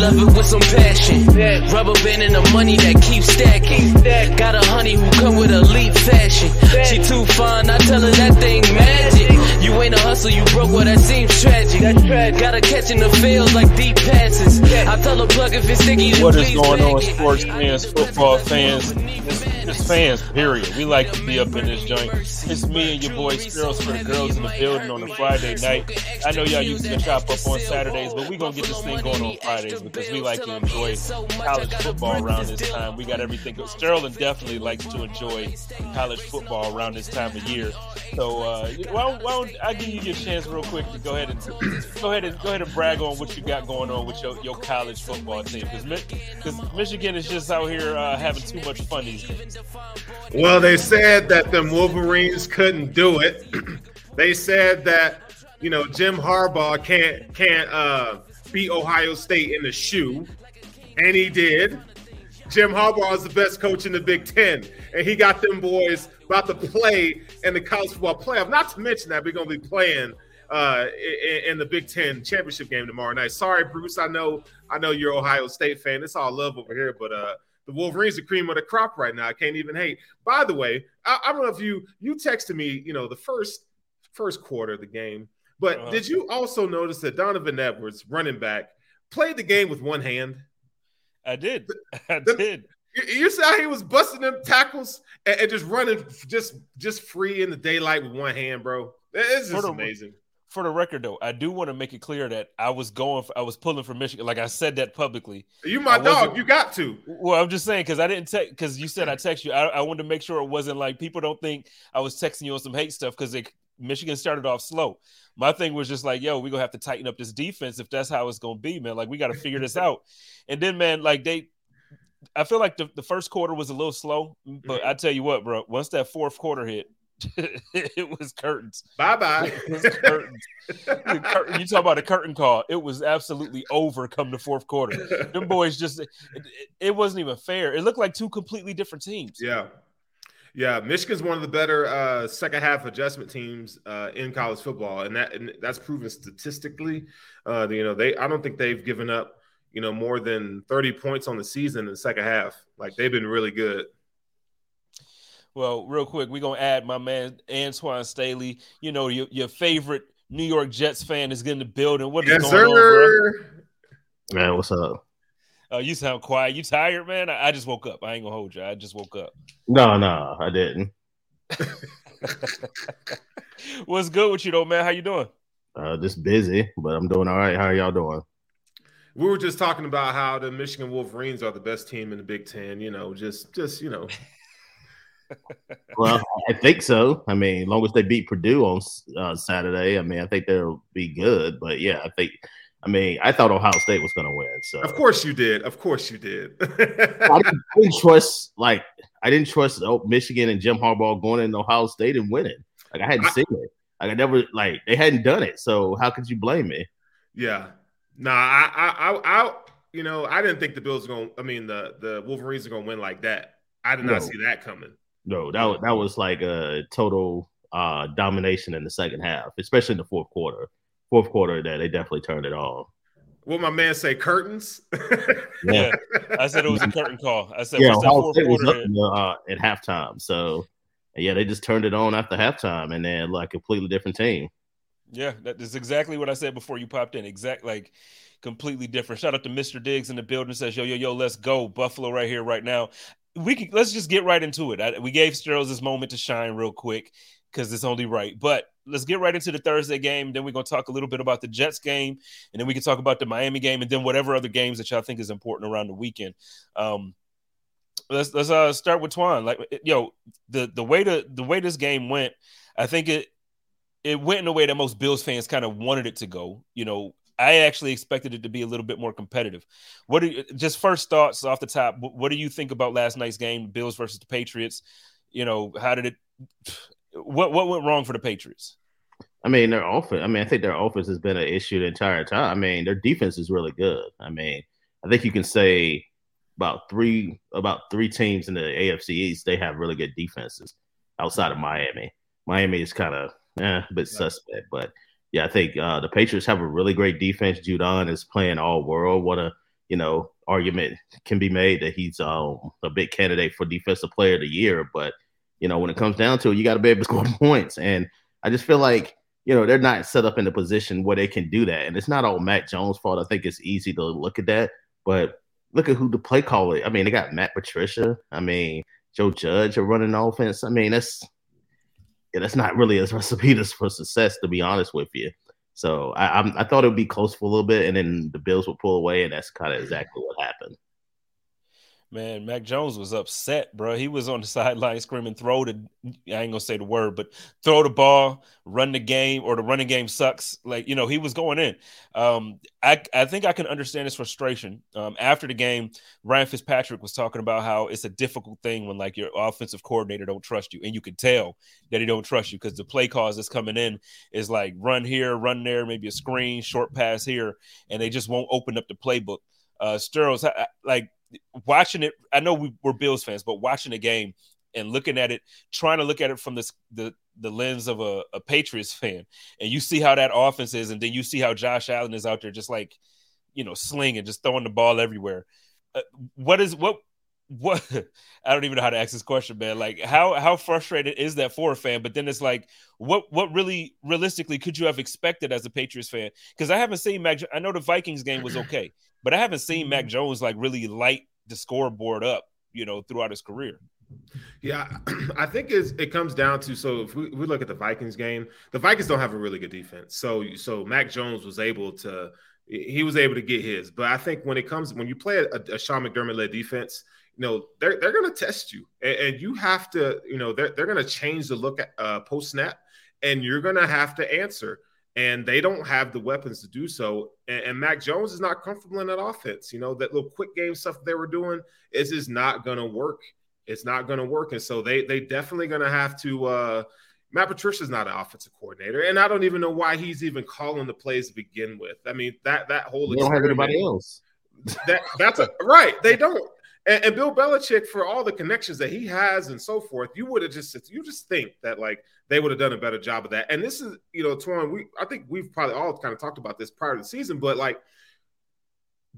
Love it with some passion. Rubber band and the money that keeps stacking. Got a honey who come with elite fashion. She too fine, I tell her that thing magic. You ain't a hustle, you broke, well that seems tragic. Gotta catch in the field like deep passes. I tell her plug if it's sticky, What is going on, sports fans, football fans, fans, period. We like to be up in this joint. It's me and your boy Spirals for the girls in the building on a Friday night. I know y'all used to chop up on Saturdays, but we gonna get this thing going on Fridays because we like to enjoy college football around this time. We got everything. Sterling definitely likes to enjoy college football around this time of year. So uh, why don't I give you your chance real quick to go ahead and go ahead and go ahead and brag on what you got going on with your, your college football team because Michigan is just out here uh, having too much fun these days. Well, they said that the Wolverines couldn't do it. they said that you know Jim Harbaugh can't can't uh, beat Ohio State in the shoe, and he did. Jim Harbaugh is the best coach in the Big Ten, and he got them boys about to play in the college football playoff. Not to mention that we're going to be playing uh, in, in the Big Ten championship game tomorrow night. Sorry, Bruce. I know I know you're Ohio State fan. It's all love over here, but uh, the Wolverines are cream of the crop right now. I can't even hate. By the way, I, I don't know if you you texted me, you know, the first first quarter of the game, but Uh-huh. did you also notice that Donovan Edwards, running back, played the game with one hand? I did. I The- did. You, you saw he was busting them tackles and, and just running just just free in the daylight with one hand, bro. It's just amazing. For the record, though, I do want to make it clear that I was going. For, I was pulling for Michigan. Like I said that publicly. You my dog. You got to. Well, I'm just saying because I didn't text because you said I text you. I, I wanted to make sure it wasn't like people don't think I was texting you on some hate stuff because Michigan started off slow. My thing was just like, yo, we gonna have to tighten up this defense if that's how it's gonna be, man. Like we got to figure this out. And then, man, like they, I feel like the, the first quarter was a little slow, but mm-hmm. I tell you what, bro, once that fourth quarter hit, it was curtains. Bye bye. Curtains. Cur- you talk about a curtain call. It was absolutely over come the fourth quarter. Them boys just it, it- wasn't even fair. It looked like two completely different teams. Yeah. Yeah, Michigan's one of the better uh, second half adjustment teams uh, in college football, and that and that's proven statistically. Uh, you know, they I don't think they've given up you know more than thirty points on the season in the second half. Like they've been really good. Well, real quick, we're gonna add my man Antoine Staley. You know, your, your favorite New York Jets fan is in the building. What is Yes, going on, sir. Man, what's up? bro? Uh, you sound quiet. You tired, man? I, I just woke up. I ain't gonna hold you. I just woke up. No, no, I didn't. What's good with you though, man? How you doing? Uh, just busy, but I'm doing all right. How are y'all doing? We were just talking about how the Michigan Wolverines are the best team in the Big Ten. You know, just just you know, Well, I think so. I mean, as long as they beat Purdue on uh, Saturday, I mean, I think they'll be good. But yeah, I think. I mean, I thought Ohio State was going to win. So of course you did. Of course you did. I didn't, I didn't trust like I didn't trust oh, Michigan and Jim Harbaugh going in Ohio State and winning. Like I hadn't I- seen it. Like I never like they hadn't done it. So how could you blame me? Yeah. Nah, I, I, I, I, you know, I didn't think the Bills going. I mean, the the Wolverines are going to win like that. I did not see that coming. No, that was, that was like a total uh, domination in the second half, especially in the fourth quarter. Fourth quarter, that they definitely turned it on. What my man say? Curtains. Yeah, I said it was a curtain call. I said yeah, once that fourth State was quarter up in the, uh, at halftime. So yeah, they just turned it on after halftime, and then like a completely different team. Yeah, that is exactly what I said before you popped in. Exact like completely different. Shout out to Mr. Diggs in the building. Says yo yo yo, let's go Buffalo right here right now. We can let's just get right into it. I, we gave Sterles this moment to shine real quick. because it's only right. But let's get right into the Thursday game. Then we're gonna talk a little bit about the Jets game, and then we can talk about the Miami game, and then whatever other games that y'all think is important around the weekend. Um, let's let's uh, start with Twan. Like, yo, the the way the the way this game went, I think it it went in a way that most Bills fans kind of wanted it to go. You know, I actually expected it to be a little bit more competitive. What do you, just first thoughts off the top? What do you think about last night's game, Bills versus the Patriots? You know, how did it? What what went wrong for the Patriots? I mean, their offense. I mean, I think their offense has been an issue the entire time. I mean, their defense is really good. I mean, I think you can say about three about three teams in the AFC East they have really good defenses outside of Miami. Miami is kind of eh, a bit yeah. suspect, but yeah, I think uh, the Patriots have a really great defense. Judon is playing all world. What a you know argument can be made that he's um, a big candidate for defensive player of the year. But you know when it comes down to it, you got to be able to score points. And I just feel like you know they're not set up in a position where they can do that. And it's not all Mac Jones' fault. I think it's easy to look at that, but look at who the play caller. I mean, they got Matt Patricia. I mean, Joe Judge are running offense. I mean, that's yeah, that's not really a recipe for success, to be honest with you. So I, I, I thought it would be close for a little bit, and then the Bills would pull away, and that's kind of exactly what happened. Man, Mac Jones was upset, bro. He was on the sideline screaming, "Throw the!" I ain't gonna say the word, but throw the ball, run the game, or the running game sucks. Like you know, he was going in. Um, I I think I can understand his frustration. Um, after the game, Ryan Fitzpatrick was talking about how it's a difficult thing when like your offensive coordinator don't trust you, and you can tell that he don't trust you because the play calls that's coming in is like run here, run there, maybe a screen, short pass here, and they just won't open up the playbook. Uh, Sterles, like watching it, I know we, are Bills fans, but watching the game and looking at it, trying to look at it from this the the lens of a, a Patriots fan, and you see how that offense is, and then you see how Josh Allen is out there just like, you know, slinging, just throwing the ball everywhere. Uh, what is what what I don't even know how to ask this question, man. Like how how frustrated is that for a fan? But then it's like, what what really realistically could you have expected as a Patriots fan? Because I haven't seen Mac. I know the Vikings game was okay, but I haven't seen Mac mm-hmm. Jones like really light the scoreboard up, you know, throughout his career. Yeah, I think it's, it comes down to so if we, we, look at the Vikings game, the Vikings don't have a really good defense. So so Mac Jones was able to he was able to get his, but I think when it comes when you play a, a Sean McDermott led defense, you know they're they're going to test you, and, and, you have to you know they're they're going to change the look at uh, post snap, and you're going to have to answer and they don't have the weapons to do so. And, and, Mac Jones is not comfortable in that offense. You know, that little quick game stuff they were doing is is not going to work. It's not going to work, and so they they definitely going to have to. uh Matt Patricia's not an offensive coordinator, and I don't even know why he's even calling the plays to begin with. I mean that that whole they don't have anybody else. That that's a, right. They don't. And, and, Bill Belichick, for all the connections that he has and so forth, you would have just you just think that like they would have done a better job of that. And this is, you know, Twan, we I think we've probably all kind of talked about this prior to the season, but like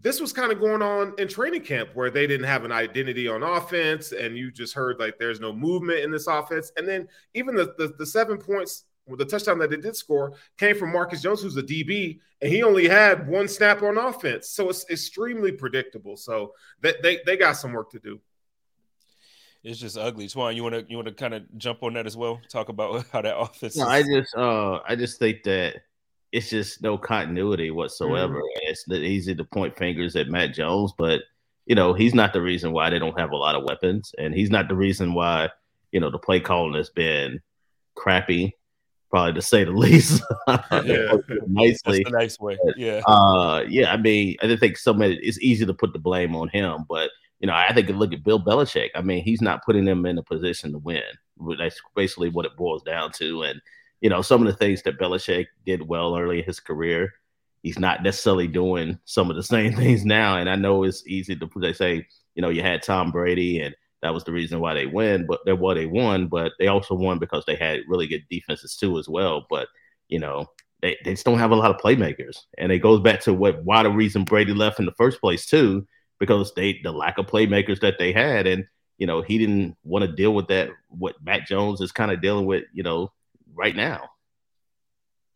this was kind of going on in training camp where they didn't have an identity on offense, and you just heard like there's no movement in this offense. And then even the the, the seven points with the touchdown that they did score came from Marcus Jones, who's a DB, and he only had one snap on offense. So it's extremely predictable. So they, they, they got some work to do. It's just ugly. Twan, you want to you want to kind of jump on that as well? Talk about how that offense. No, is- I just uh I just think that it's just no continuity whatsoever. Mm-hmm. It's easy to point fingers at Mac Jones, but you know he's not the reason why they don't have a lot of weapons, and he's not the reason why you know the play calling has been crappy probably to say the least. yeah. Nicely, nice way. Yeah, uh, yeah. I mean, I think so many. It's easy to put the blame on him, but you know, I think look at Bill Belichick. I mean, he's not putting them in a position to win. That's basically what it boils down to. And you know, some of the things that Belichick did well early in his career, he's not necessarily doing some of the same things now. And I know it's easy to they say, you know, you had Tom Brady and that was the reason why they win, but they're why they won, but they also won because they had really good defenses too as well. But you know, they, they just don't have a lot of playmakers. And it goes back to what why the reason Brady left in the first place too, because they the lack of playmakers that they had. And, you know, he didn't want to deal with that what Mac Jones is kind of dealing with, you know, right now.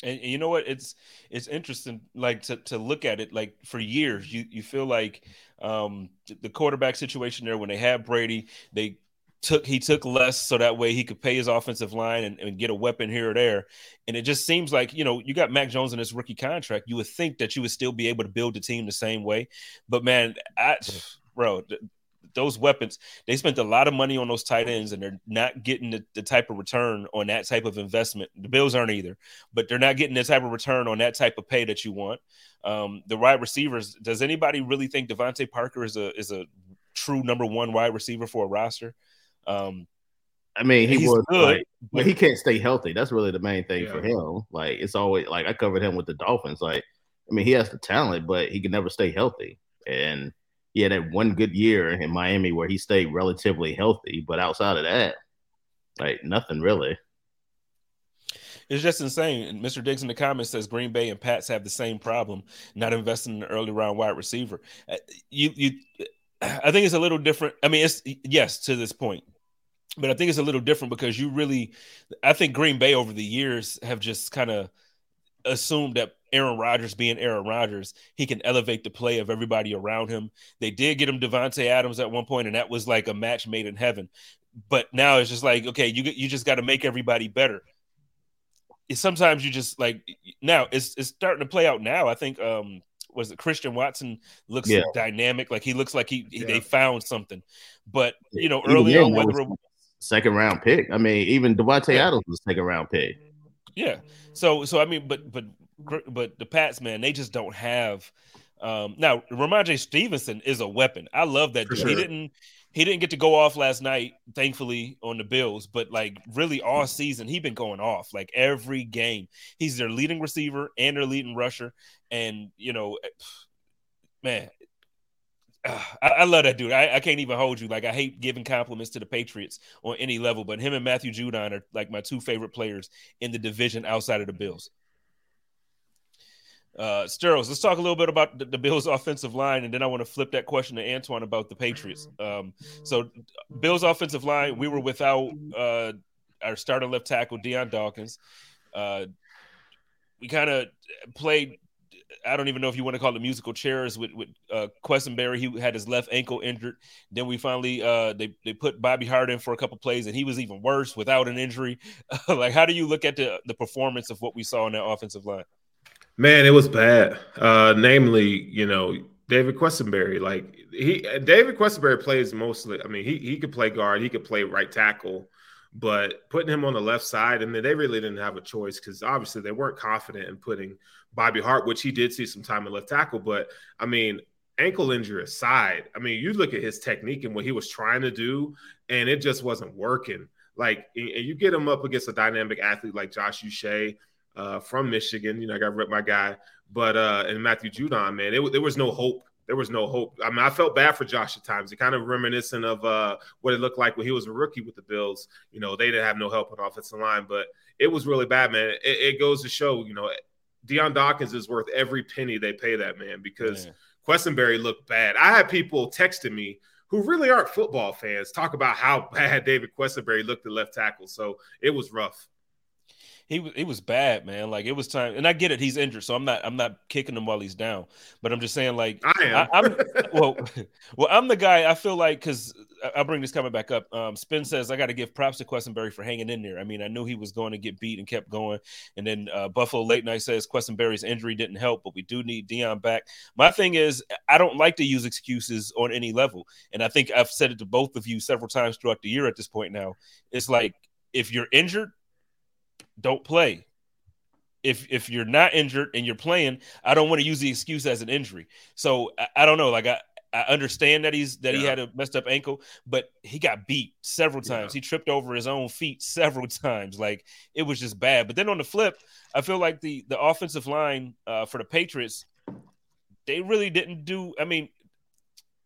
And, you know what? It's it's interesting, like to, to look at it. Like for years, you you feel like um, the quarterback situation there when they had Brady, they took he took less so that way he could pay his offensive line and, and, get a weapon here or there. And it just seems like you know you got Mac Jones in his rookie contract. You would think that you would still be able to build the team the same way, but man, I, bro, those weapons they spent a lot of money on those tight ends and they're not getting the, the type of return on that type of investment. The Bills aren't either, but they're not getting the type of return on that type of pay that you want. Um, the wide receivers. Does anybody really think DeVante Parker is a is a true number one wide receiver for a roster? Um, I mean, he was good, like, but he can't stay healthy. That's really the main thing yeah. for him. Like, it's always like I covered him with the Dolphins. Like, I mean, he has the talent, but he can never stay healthy. And he had that one good year in Miami where he stayed relatively healthy, but outside of that, like nothing really. It's just insane. Mr. Diggs in the comments says Green Bay and Pats have the same problem, not investing in an early round wide receiver. Uh, you, you, I think it's a little different. I mean, it's yes to this point, but I think it's a little different because you really, I think Green Bay over the years have just kind of assumed that Aaron Rodgers being Aaron Rodgers, he can elevate the play of everybody around him. They did get him Davante Adams at one point, and that was like a match made in heaven. But now it's just like, okay, you you just got to make everybody better. It's sometimes you just like now it's it's starting to play out now. I think um was it Christian Watson looks yeah. dynamic, like he looks like he, he yeah. they found something. But you know, early on, whether it, second round pick. I mean, even Davante yeah. Adams was second round pick. Yeah. So so I mean, but but but the Pats, man, they just don't have. Um, now, Rhamondre Stevenson is a weapon. I love that. Sure. He didn't he didn't get to go off last night, thankfully, on the Bills, but like really all season, he been going off like every game. He's their leading receiver and their leading rusher. And you know, man, I, I, love that dude. I, I, can't even hold you. Like I hate giving compliments to the Patriots on any level, but him and Matthew Judon are like my two favorite players in the division outside of the Bills. Uh, Steros, let's talk a little bit about the, the, Bills' offensive line, and then I want to flip that question to Antoine about the Patriots. Um, so, Bills' offensive line, we were without uh, our starting left tackle Dion Dawkins. Uh, we kind of played. I don't even know if you want to call it musical chairs with with uh, Quessenberry. He had his left ankle injured. Then we finally uh, they they put Bobby Hart in for a couple plays, and he was even worse without an injury. like, how do you look at the the performance of what we saw in that offensive line? Man, it was bad. Uh, namely, you know, David Quessenberry. Like he David Quessenberry plays mostly. I mean, he he could play guard, he could play right tackle, but putting him on the left side, I mean, they really didn't have a choice because obviously they weren't confident in putting Bobby Hart, which he did see some time in left tackle. But I mean, ankle injury aside, I mean, you look at his technique and what he was trying to do, and it just wasn't working. Like, and you get him up against a dynamic athlete like Josh Uche uh, from Michigan. You know, I got ripped my guy, but uh, and Matthew Judon, man, it, there was no hope. There was no hope. I mean, I felt bad for Josh at times. It kind of reminiscent of uh, what it looked like when he was a rookie with the Bills. You know, they didn't have no help on offensive line, but it was really bad, man. It, it goes to show, you know, Dion Dawkins is worth every penny they pay that man because man. Quessenberry looked bad. I had people texting me who really aren't football fans talk about how bad David Quessenberry looked at left tackle. So it was rough he was he was bad, man. Like it was time, and I get it. He's injured, so I'm not I'm not kicking him while he's down. But I'm just saying, like I am. I, am well, well, I'm the guy. I feel like because I'll bring this coming back up. Um, Spin says I got to give props to Quessenberry for hanging in there. I mean, I knew he was going to get beat and kept going. And then uh, Buffalo Late Night says Quessenberry's injury didn't help, but we do need Dion back. My thing is, I don't like to use excuses on any level, and I think I've said it to both of you several times throughout the year. At this point now, it's like if you're injured don't play. If if you're not injured and you're playing, I don't want to use the excuse as an injury. So I, I don't know. Like I, I understand that he's that yeah. he had a messed up ankle, but he got beat several times. Yeah. He tripped over his own feet several times. Like it was just bad. But then on the flip, I feel like the the offensive line uh, for the Patriots, they really didn't do. I mean,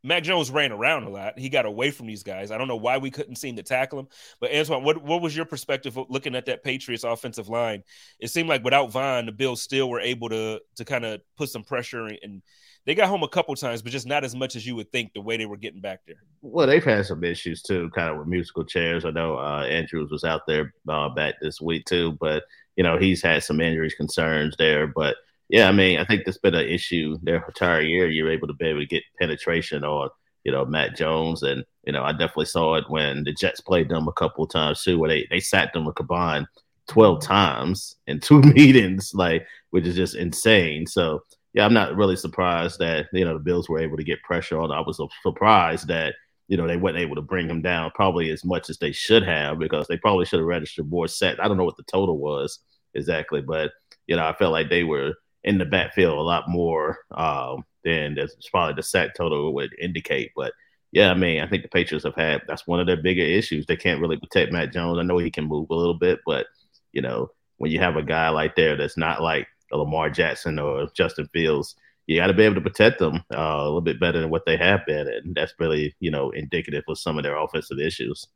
Mac Jones ran around a lot. He got away from these guys. I don't know why we couldn't seem to tackle him. But Antoine, what, what was your perspective looking at that Patriots offensive line? It seemed like without Von, the Bills still were able to to kind of put some pressure and they got home a couple times, but just not as much as you would think the way they were getting back there. Well, they've had some issues too, kind of with musical chairs. I know uh, Andrews was out there uh, back this week too, but you know he's had some injuries concerns there. But yeah, I mean, I think that's been an issue their entire year. You're able to be able to get penetration on you know, Mac Jones. And, you know, I definitely saw it when the Jets played them a couple of times too, where they, they sat them a combined 12 times in two meetings, like, which is just insane. So, yeah, I'm not really surprised that, you know, the Bills were able to get pressure on. I was surprised that, you know, they weren't able to bring him down probably as much as they should have because they probably should have registered more sets. I don't know what the total was exactly, but, you know, I felt like they were in the backfield a lot more um, than that's probably the sack total would indicate. But yeah, I mean, I think the Patriots have had that's one of their bigger issues. They can't really protect Mac Jones. I know he can move a little bit, but you know, when you have a guy like there that's not like a Lamar Jackson or Justin Fields, you got to be able to protect them uh, a little bit better than what they have been, and that's really you know indicative of some of their offensive issues.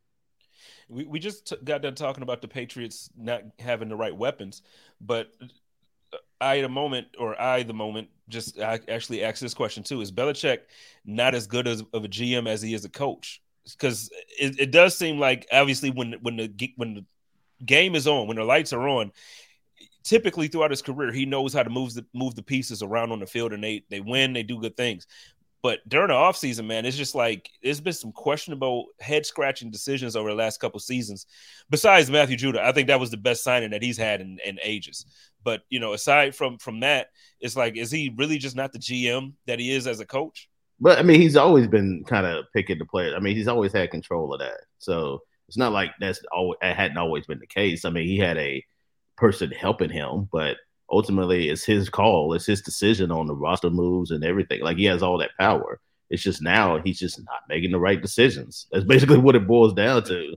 We we just t- got done talking about the Patriots not having the right weapons, but I the moment, or I the moment, just I actually asked this question too: Is Belichick not as good as, of a GM as he is a coach? Because it, it does seem like obviously when when the when the game is on, when the lights are on, typically throughout his career, he knows how to move the move the pieces around on the field, and they they win, they do good things. But during the offseason, man, it's just like there's been some questionable head scratching decisions over the last couple seasons. Besides Matthew Judon, I think that was the best signing that he's had in, in ages. But you know, aside from from that, it's like, is he really just not the GM that he is as a coach? But I mean, he's always been kind of picking the players. I mean, he's always had control of that. So it's not like that's always that hadn't always been the case. I mean, he had a person helping him, but ultimately it's his call, it's his decision on the roster moves and everything. Like he has all that power. It's just now he's just not making the right decisions. That's basically what it boils down to.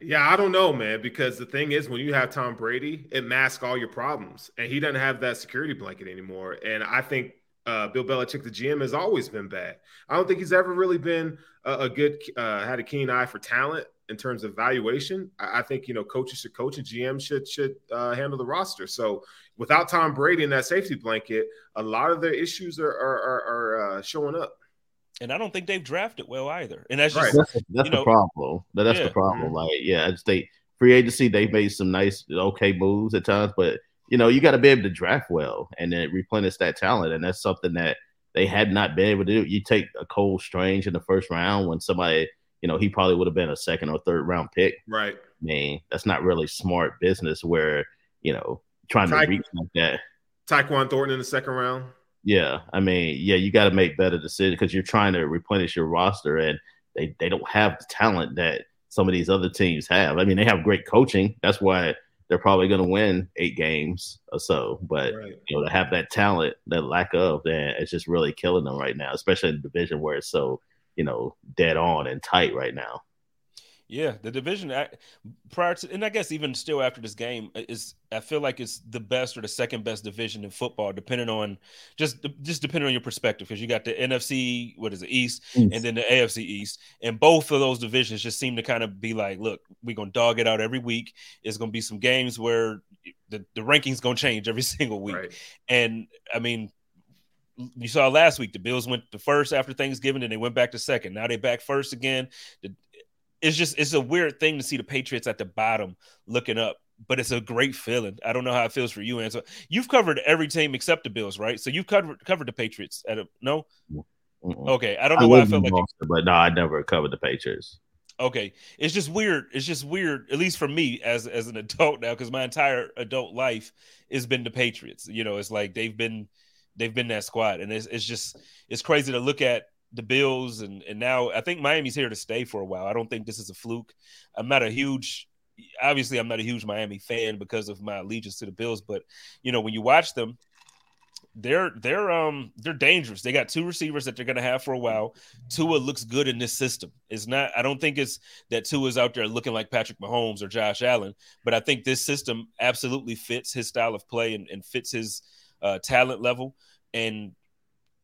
Yeah, I don't know, man, because the thing is when you have Tom Brady, it masks all your problems. And he doesn't have that security blanket anymore. And I think uh, Bill Belichick, the GM, has always been bad. I don't think he's ever really been a, a good, uh, had a keen eye for talent in terms of valuation. I, I, think you know coaches should coach and GM should should uh, handle the roster. So without Tom Brady in that safety blanket, a lot of their issues are are, are, are uh, showing up. And I don't think they've drafted well either. And that's just right. that's, that's the know, problem. That's yeah. the problem. Mm-hmm. Like yeah, I just they free agency they've made some nice okay moves at times, but you know you got to be able to draft well and then replenish that talent, and that's something that they had not been able to do. You take a Cole Strange in the first round when somebody you know, he probably would have been a second or third round pick. Right. I mean, that's not really smart business where, you know, trying Ty- to reach like that. Tyquan Thornton in the second round. Yeah. I mean, yeah, you got to make better decisions because you're trying to replenish your roster and they, they don't have the talent that some of these other teams have. I mean, they have great coaching. That's why they're probably going to win eight games or so. But right. you know, to have that talent, that lack of, that it's just really killing them right now, especially in the division where it's so you know, dead on and tight right now. Yeah, the division prior to, and I guess even still after this game is, I feel like it's the best or the second best division in football, depending on just just depending on your perspective, because you got the NFC, what is it, East, East, and then the AFC East, and both of those divisions just seem to kind of be like, look, we're gonna dog it out every week. It's gonna be some games where the, the rankings gonna change every single week, right. and I mean, you saw last week the Bills went to first after Thanksgiving, and they went back to second. Now they back first again. It's just it's a weird thing to see the Patriots at the bottom looking up, but it's a great feeling. I don't know how it feels for you, Ansel. You've covered every team except the Bills, right? So you've covered covered the Patriots at a no. Mm-mm. Okay, I don't know I why I felt like, but no, I never covered the Patriots. Okay, it's just weird. It's just weird, at least for me as as an adult now, because my entire adult life has been the Patriots. You know, it's like they've been they've been that squad, and it's, it's just it's crazy to look at the Bills and and now I think Miami's here to stay for a while. I don't think this is a fluke. I'm not a huge obviously I'm not a huge Miami fan because of my allegiance to the Bills, but you know, when you watch them, they're they're um they're dangerous. They got two receivers that they're gonna have for a while. Tua looks good in this system. It's not I don't think it's that Tua is out there looking like Patrick Mahomes or Josh Allen, but I think this system absolutely fits his style of play and, and fits his uh, talent level. And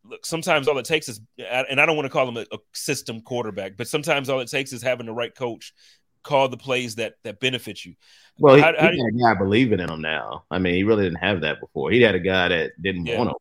look, sometimes all it takes is, and I don't want to call him a, a, system quarterback, but sometimes all it takes is having the right coach call the plays that that benefit you. Well, how, he, how he had a guy believing in him now. I mean, he really didn't have that before. He had a guy that didn't yeah. want him.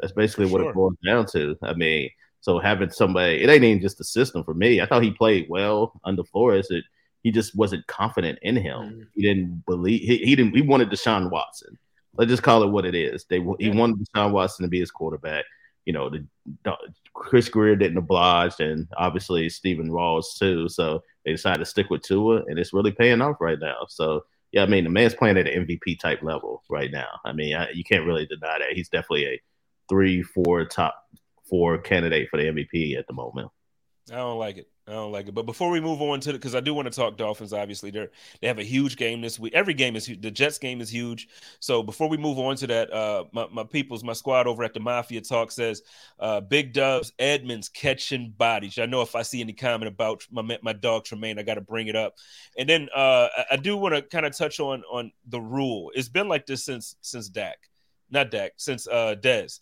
That's basically what it boils down to. I mean, so having somebody, it ain't even just the system for me. I thought he played well under Flores. It, he just wasn't confident in him. Mm-hmm. He didn't believe. He, he didn't. He wanted Deshaun Watson. Let's just call it what it is. They he wanted Deshaun Watson to be his quarterback. You know, the, the Chris Grier didn't oblige, and obviously Stephen Ross too. So they decided to stick with Tua, and it's really paying off right now. So yeah, I mean, the man's playing at an MVP type level right now. I mean, I, you can't really deny that. He's definitely a three, four, top four candidate for the MVP at the moment. I don't like it. I don't like it. But before we move on to it, because I do want to talk Dolphins. Obviously, they're they have a huge game this week. Every game is. The Jets game is huge. So before we move on to that, uh, my, my people's my squad over at the Mafia Talk says, uh, Big Dubs Edmunds catching bodies. I know if I see any comment about my my dog Tremaine, I got to bring it up. And then uh, I, I do want to kind of touch on on the rule. It's been like this since since Dak, not Dak, since uh, Dez.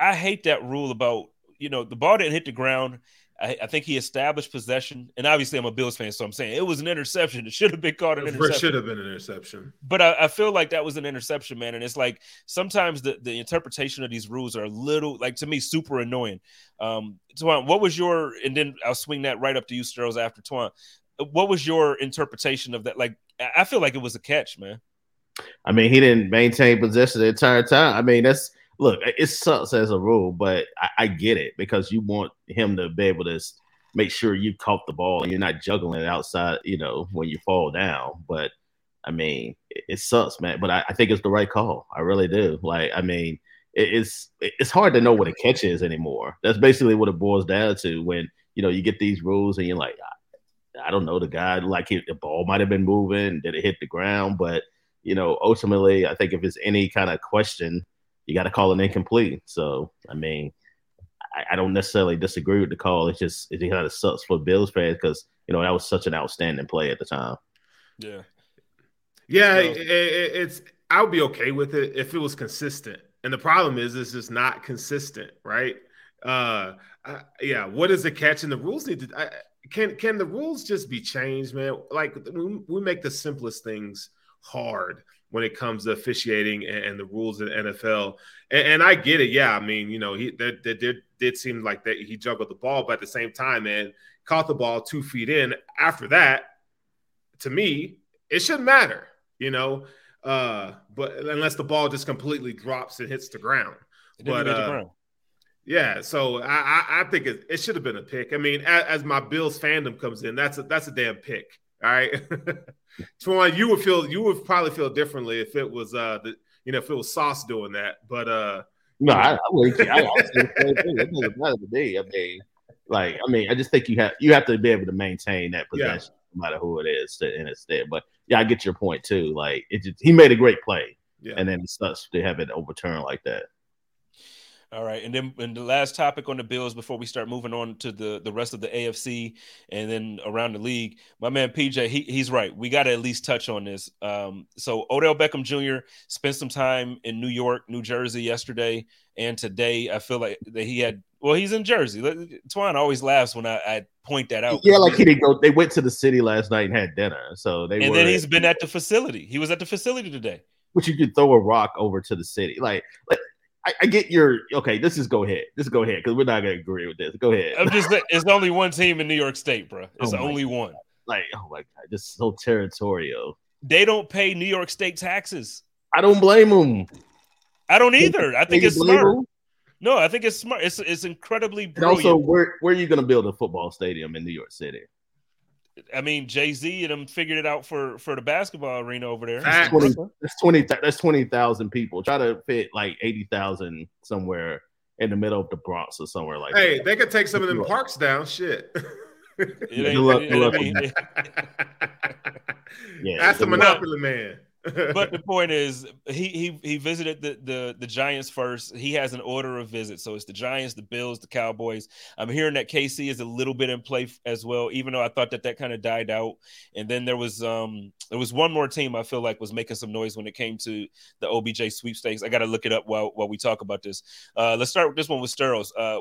I hate that rule about you know the ball didn't hit the ground I, I, think he established possession, and obviously I'm a Bills fan, so I'm saying it was an interception. It should have been called an interception. It should have been an interception. But I, I, feel like that was an interception, man. And it's like sometimes the, the interpretation of these rules are a little, like to me, super annoying. Um, Twan, what was your? And then I'll swing that right up to you, Sterls, after Twan. What was your interpretation of that? Like, I feel like it was a catch, man. I mean, he didn't maintain possession the entire time. I mean, that's look, it sucks as a rule, but I, I, get it because you want him to be able to make sure you caught the ball and you're not juggling it outside, you know, when you fall down. But I mean, it, it sucks, man. But I, I, think it's the right call. I really do. Like, I mean, it, it's it's hard to know what a catch is anymore. That's basically what it boils down to when you know you get these rules and you're like, I, I don't know, the guy like he, the ball might have been moving, did it hit the ground, but you know, ultimately, I think if it's any kind of question you got to call it incomplete. So, I mean, I, I, don't necessarily disagree with the call. It's just it kind of sucks for Bills fans because you know that was such an outstanding play at the time. Yeah, yeah, it, it, it's I would be okay with it if it was consistent. And the problem is, it's just not consistent, right? Uh, I, yeah. What is the catch? And the rules need to. I, can can the rules just be changed, man? Like we, we make the simplest things hard when it comes to officiating and, and the rules in the NFL. And, and, I get it. Yeah, I mean, you know, he that did did seem like that he juggled the ball, but at the same time, man, caught the ball two feet in. After that, to me, it shouldn't matter, you know. Uh, but unless the ball just completely drops and hits the ground. but uh, the ground. yeah, so I, I, I think it, it should have been a pick. I mean, as, as my Bills fandom comes in, that's a that's a damn pick. All right. Twan, you would feel you would probably feel differently if it was uh the you know if it was Sauce doing that, but uh no, I, I would. I, I the same thing. It doesn't matter to me. I mean, like, I mean, I just think you have you have to be able to maintain that possession, yeah. no matter who it is, and it's there. But yeah, I get your point too. Like, it just he made a great play, yeah. and then it sucks to have it overturned like that. All right, and then and the last topic on the Bills before we start moving on to the the rest of the AFC and then around the league. My man PJ, he, he's right. We got to at least touch on this. Um, so Odell Beckham Jr. spent some time in New York, New Jersey yesterday and today. I feel like that he had. Well, he's in Jersey. Twan always laughs when I, I point that out. Yeah, like he didn't go. They went to the city last night and had dinner. So they and then he's been at the facility. He was at the facility today. Which you could throw a rock over to the city, like, like I, I, get your okay. This is go ahead. This is go ahead because we're not gonna agree with this. Go ahead. I'm just it's only one team in New York State, bro. Oh it's oh only God. one. Like oh my god, this is so territorial. They don't pay New York State taxes. I don't blame them. I don't either. I think it's smart. Them? No, I think it's smart. It's it's incredibly brilliant. And also, where where are you going to build a football stadium in New York City? I mean, Jay Z and them figured it out for for the basketball arena over there. That's twenty. That's twenty. That's twenty thousand people. Try to fit like eighty thousand somewhere in the middle of the Bronx or somewhere like. Hey, that. they could take some of them parks down. Shit. yeah, that's the monopoly man but the point is, he he he visited the, the the Giants first. He has an order of visit, so it's the Giants, the Bills, the Cowboys. I'm hearing that KC is a little bit in play as well, even though I thought that that kind of died out. And then there was um there was one more team I feel like was making some noise when it came to the OBJ sweepstakes. I got to look it up while while we talk about this. Uh, let's start with this one with Sterls. Uh,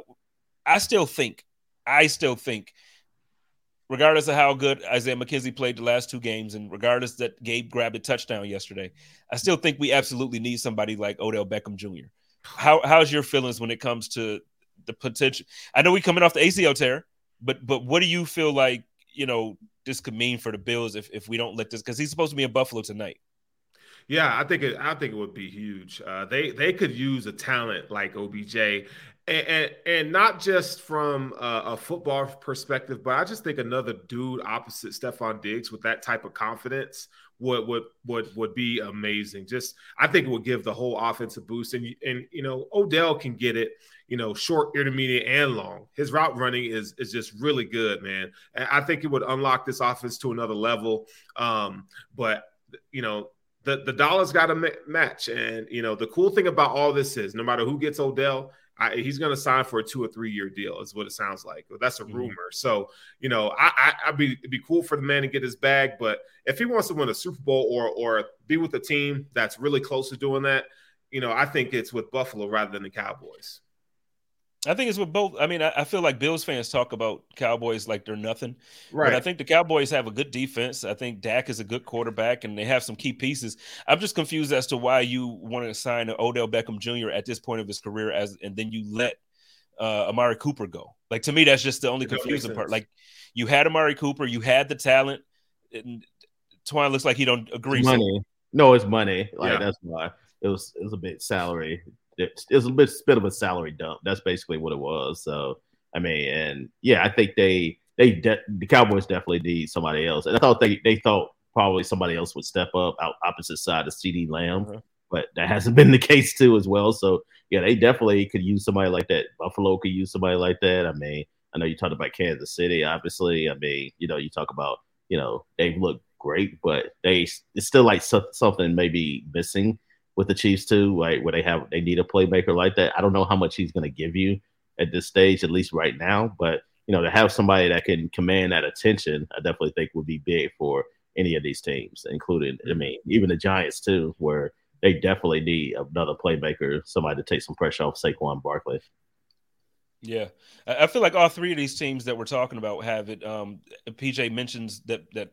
I still think, I still think regardless of how good Isaiah McKenzie played the last two games, and regardless that Gabe grabbed a touchdown yesterday, I still think we absolutely need somebody like Odell Beckham Jr. How how's your feelings when it comes to the potential? I know we coming off the ACL tear, but but what do you feel like you know this could mean for the Bills if if we don't let this because he's supposed to be in Buffalo tonight. Yeah, I think it. I think it would be huge. Uh, they they could use a talent like OBJ, And, and, and not just from a, a, football perspective, but I just think another dude opposite Stefon Diggs with that type of confidence would would would would be amazing. Just I think it would give the whole offense a boost. And and you know Odell can get it, you know, short, intermediate, and long. His route running is is just really good, man. And I think it would unlock this offense to another level. Um, but you know the the dollars got to match. And you know the cool thing about all this is no matter who gets Odell, I, he's going to sign for a two or three year deal, is what it sounds like. That's a mm-hmm. rumor. So, you know, I, I, would be it'd be cool for the man to get his bag, but if he wants to win a Super Bowl or or be with a team that's really close to doing that, you know, I think it's with Buffalo rather than the Cowboys. I think it's with both. I mean, I, I, feel like Bills fans talk about Cowboys like they're nothing. Right. But I think the Cowboys have a good defense. I think Dak is a good quarterback and they have some key pieces. I'm just confused as to why you want to sign Odell Beckham Jr. at this point of his career as and then you let uh, Amari Cooper go. Like to me, that's just the only confusing part. Like you had Amari Cooper, you had the talent. And Twine looks like he don't agree. Money. So. No, it's money. Like yeah. that's why it was it was a bit salary it, was a bit, bit of a salary dump. That's basically what it was. So I mean, and yeah, I think they they de- the Cowboys definitely need somebody else, and I thought they they thought probably somebody else would step up out opposite side of CeeDee Lamb, uh-huh. but that hasn't been the case too as well. So yeah, they definitely could use somebody like that. Buffalo could use somebody like that. I mean, I know you talked about Kansas City, obviously. I mean, you know, you talk about you know they've looked great, but they it's still like so, something maybe missing with the Chiefs too, like Where they have they need a playmaker like that. I don't know how much he's going to give you at this stage, at least right now. But you know, to have somebody that can command that attention, I definitely think would be big for any of these teams, including I mean, even the Giants too, where they definitely need another playmaker, somebody to take some pressure off Saquon Barkley. Yeah, I feel like all three of these teams that we're talking about have it. Um, PJ mentions that that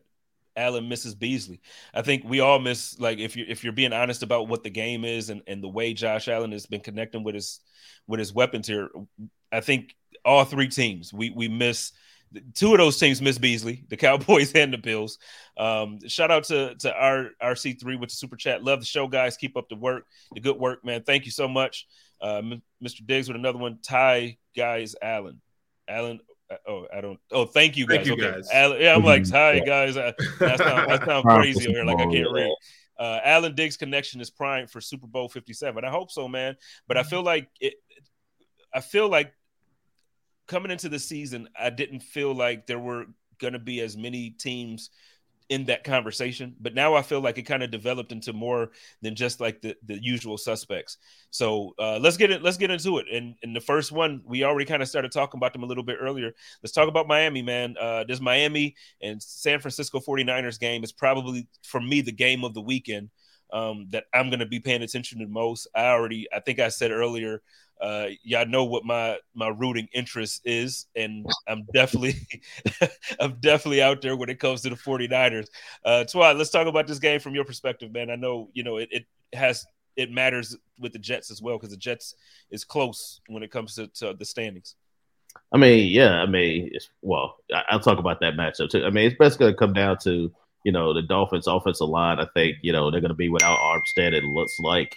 Allen misses Beasley. I think we all miss like if you if you're being honest about what the game is and, and the way Josh Allen has been connecting with his with his weapons here. I think all three teams we we miss two of those teams miss Beasley, the Cowboys and the Bills. Um, shout out to to our RC3 with the super chat. Love the show, guys. Keep up the work, the good work, man. Thank you so much. Uh, Mr. Diggs with another one. Ty guys, Allen. Allen oh, I don't. Oh, thank you guys. Thank you okay. guys. Alan, yeah, I'm like, hi yeah. guys. I, that sounds that sound crazy here. Like I can't read. Uh, Allen Diggs' connection is prime for Super Bowl 57. I hope so, man. But I feel like it. I feel like coming into the season, I didn't feel like there were going to be as many teams in that conversation but now i feel like it kind of developed into more than just like the, the usual suspects. So uh, let's get it let's get into it. And in the first one we already kind of started talking about them a little bit earlier. Let's talk about miami man. Uh, this miami and san francisco 49ers game is probably for me the game of the weekend um, that i'm going to be paying attention to most. I already i think i said earlier uh, y'all know what my my rooting interest is, and I'm definitely I'm definitely out there when it comes to the 49ers. Uh, Twan, let's talk about this game from your perspective, man. I know you know it, it has it matters with the Jets as well because the Jets is close when it comes to, to the standings. I mean, yeah, I mean, well, I'll talk about that matchup too. I mean, it's best going to come down to you know the Dolphins' offensive line. I think you know they're going to be without Armstead. It looks like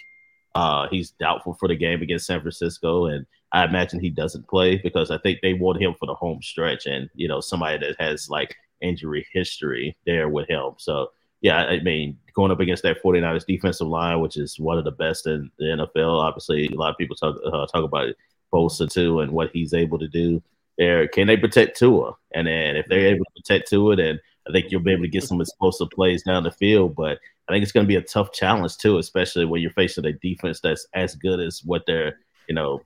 uh, he's doubtful for the game against San Francisco, and I imagine he doesn't play because I think they want him for the home stretch, and you know somebody that has like injury history there with him. So yeah, I mean going up against that 49ers defensive line, which is one of the best in the NFL. Obviously, a lot of people talk uh, talk about Bosa too and what he's able to do there. Can they protect Tua? And then if they're able to protect Tua, then I think you'll be able to get some explosive plays down the field. But I think it's going to be a tough challenge too, especially when you're facing a defense that's as good as what they're, you know,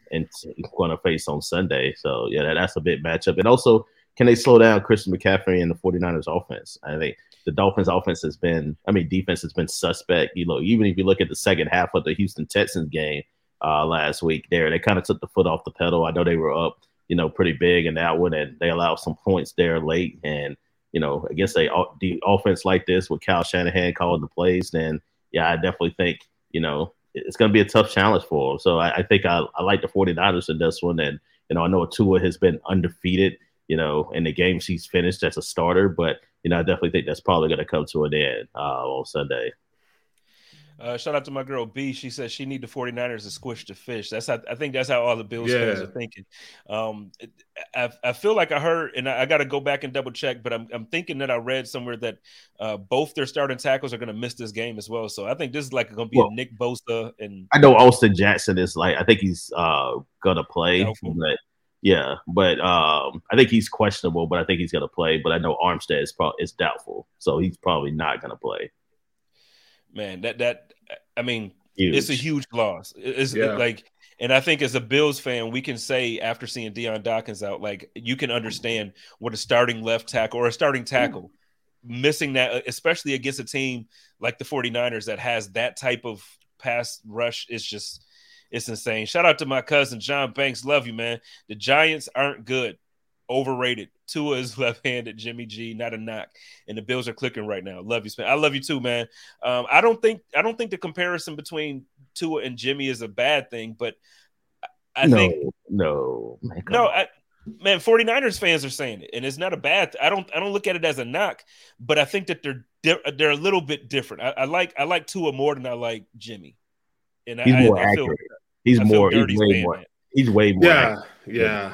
going to face on Sunday. So yeah, that, that's a big matchup. And also, can they slow down Christian McCaffrey and the 49ers offense? I think the Dolphins offense has been, I mean, defense has been suspect. You know, even if you look at the second half of the Houston Texans game uh, last week, there they kind of took the foot off the pedal. I know they were up, you know, pretty big in that one, and they allowed some points there late. And you know, against a the offense like this with Kyle Shanahan calling the plays, then yeah, I definitely think, you know, it's going to be a tough challenge for him. So I, I think I, I like the 49ers in this one. And, you know, I know Tua has been undefeated, you know, in the games he's finished as a starter, but, you know, I definitely think that's probably going to come to an end uh, on Sunday. Uh, shout out to my girl B. She says she need the 49ers to squish the fish. That's how I think that's how all the Bills yeah. fans are thinking. Um, I, I feel like I heard, and I, I got to go back and double check, but I'm, I'm thinking that I read somewhere that uh, both their starting tackles are going to miss this game as well. So I think this is like going to be well, a Nick Bosa and I know Austin Jackson is like I think he's uh, going to play, but yeah, but um, I think he's questionable, but I think he's going to play. But I know Armstead is probably is doubtful, so he's probably not going to play man, that that I mean, huge. it's a huge loss. It's yeah. like, and I think as a Bills fan, we can say after seeing Dion Dawkins out, like you can understand what a starting left tackle or a starting mm-hmm. tackle missing that, uh, especially against a team like the 49ers that has that type of pass rush. Is just it's insane. Shout out to my cousin John Banks. Love you, man. The Giants aren't good overrated. Tua is left-handed. Jimmy G, not a knock. And the Bills are clicking right now. Love you, Spen. I love you too, man. Um, I don't think I don't think the comparison between Tua and Jimmy is a bad thing, but I no, think no, man, no, I, man. 49ers fans are saying it, and it's not a bad. I don't I don't look at it as a knock, but I think that they're they're a little bit different. I, I like I like Tua more than I like Jimmy, and he's I, more I, accurate. Feel, he's more. He's way more. That. He's way more. Yeah, yeah.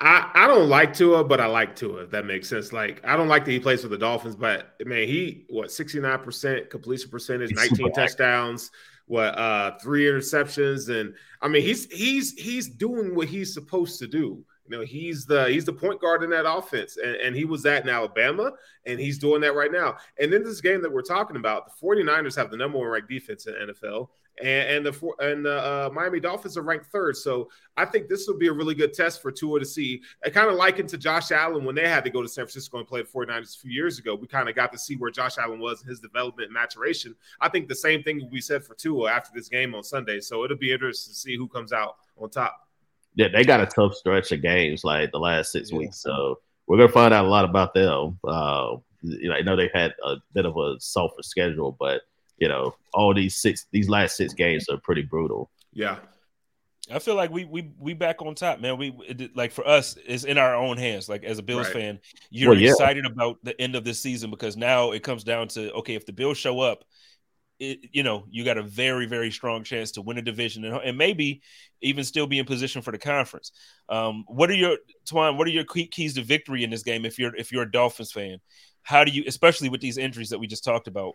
I, I don't like Tua, but I like Tua. If that makes sense. Like I don't like that he plays for the Dolphins, but man, he what sixty nine percent completion percentage, he's nineteen touchdowns, what uh three interceptions, and I mean he's he's he's doing what he's supposed to do. You know, he's the he's the point guard in that offense, and, and he was that in Alabama, and he's doing that right now. And in this game that we're talking about, the 49ers have the number one ranked defense in NFL and, and the and the uh, Miami Dolphins are ranked third. So I think this will be a really good test for Tua to see. I kind of likened to Josh Allen when they had to go to San Francisco and play the 49ers a few years ago. We kind of got to see where Josh Allen was in his development and maturation. I think the same thing will be said for Tua after this game on Sunday. So it'll be interesting to see who comes out on top. Yeah, they got a tough stretch of games like the last six yeah. weeks. So we're gonna find out a lot about them. Uh, you know, I know they've had a bit of a softer schedule, but you know, all these six these last six games are pretty brutal. Yeah. I feel like we we we back on top, man. We it, like for us, it's in our own hands. Like as a Bills right. fan, you're well, yeah. excited about the end of this season because now it comes down to okay, if the Bills show up, it, you know you got a very very strong chance to win a division and, and maybe even still be in position for the conference. Um, what are your Twan? What are your keys to victory in this game? If you're if you're a Dolphins fan, how do you, especially with these injuries that we just talked about,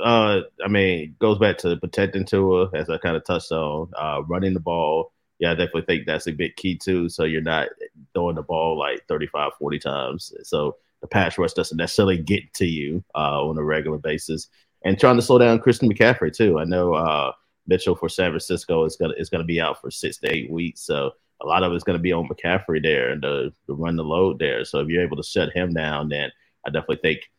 uh, I mean, goes back to protecting Tua, as I kind of touched on, uh, running the ball. Yeah, I definitely think that's a big key too. So you're not throwing the ball like 35, 40 times. So the pass rush doesn't necessarily get to you uh, on a regular basis. And trying to slow down Christian McCaffrey too. I know uh, Mitchell for San Francisco is gonna is gonna be out for six to eight weeks. So a lot of it's gonna be on McCaffrey there and to, to run the load there. So if you're able to shut him down, then I definitely think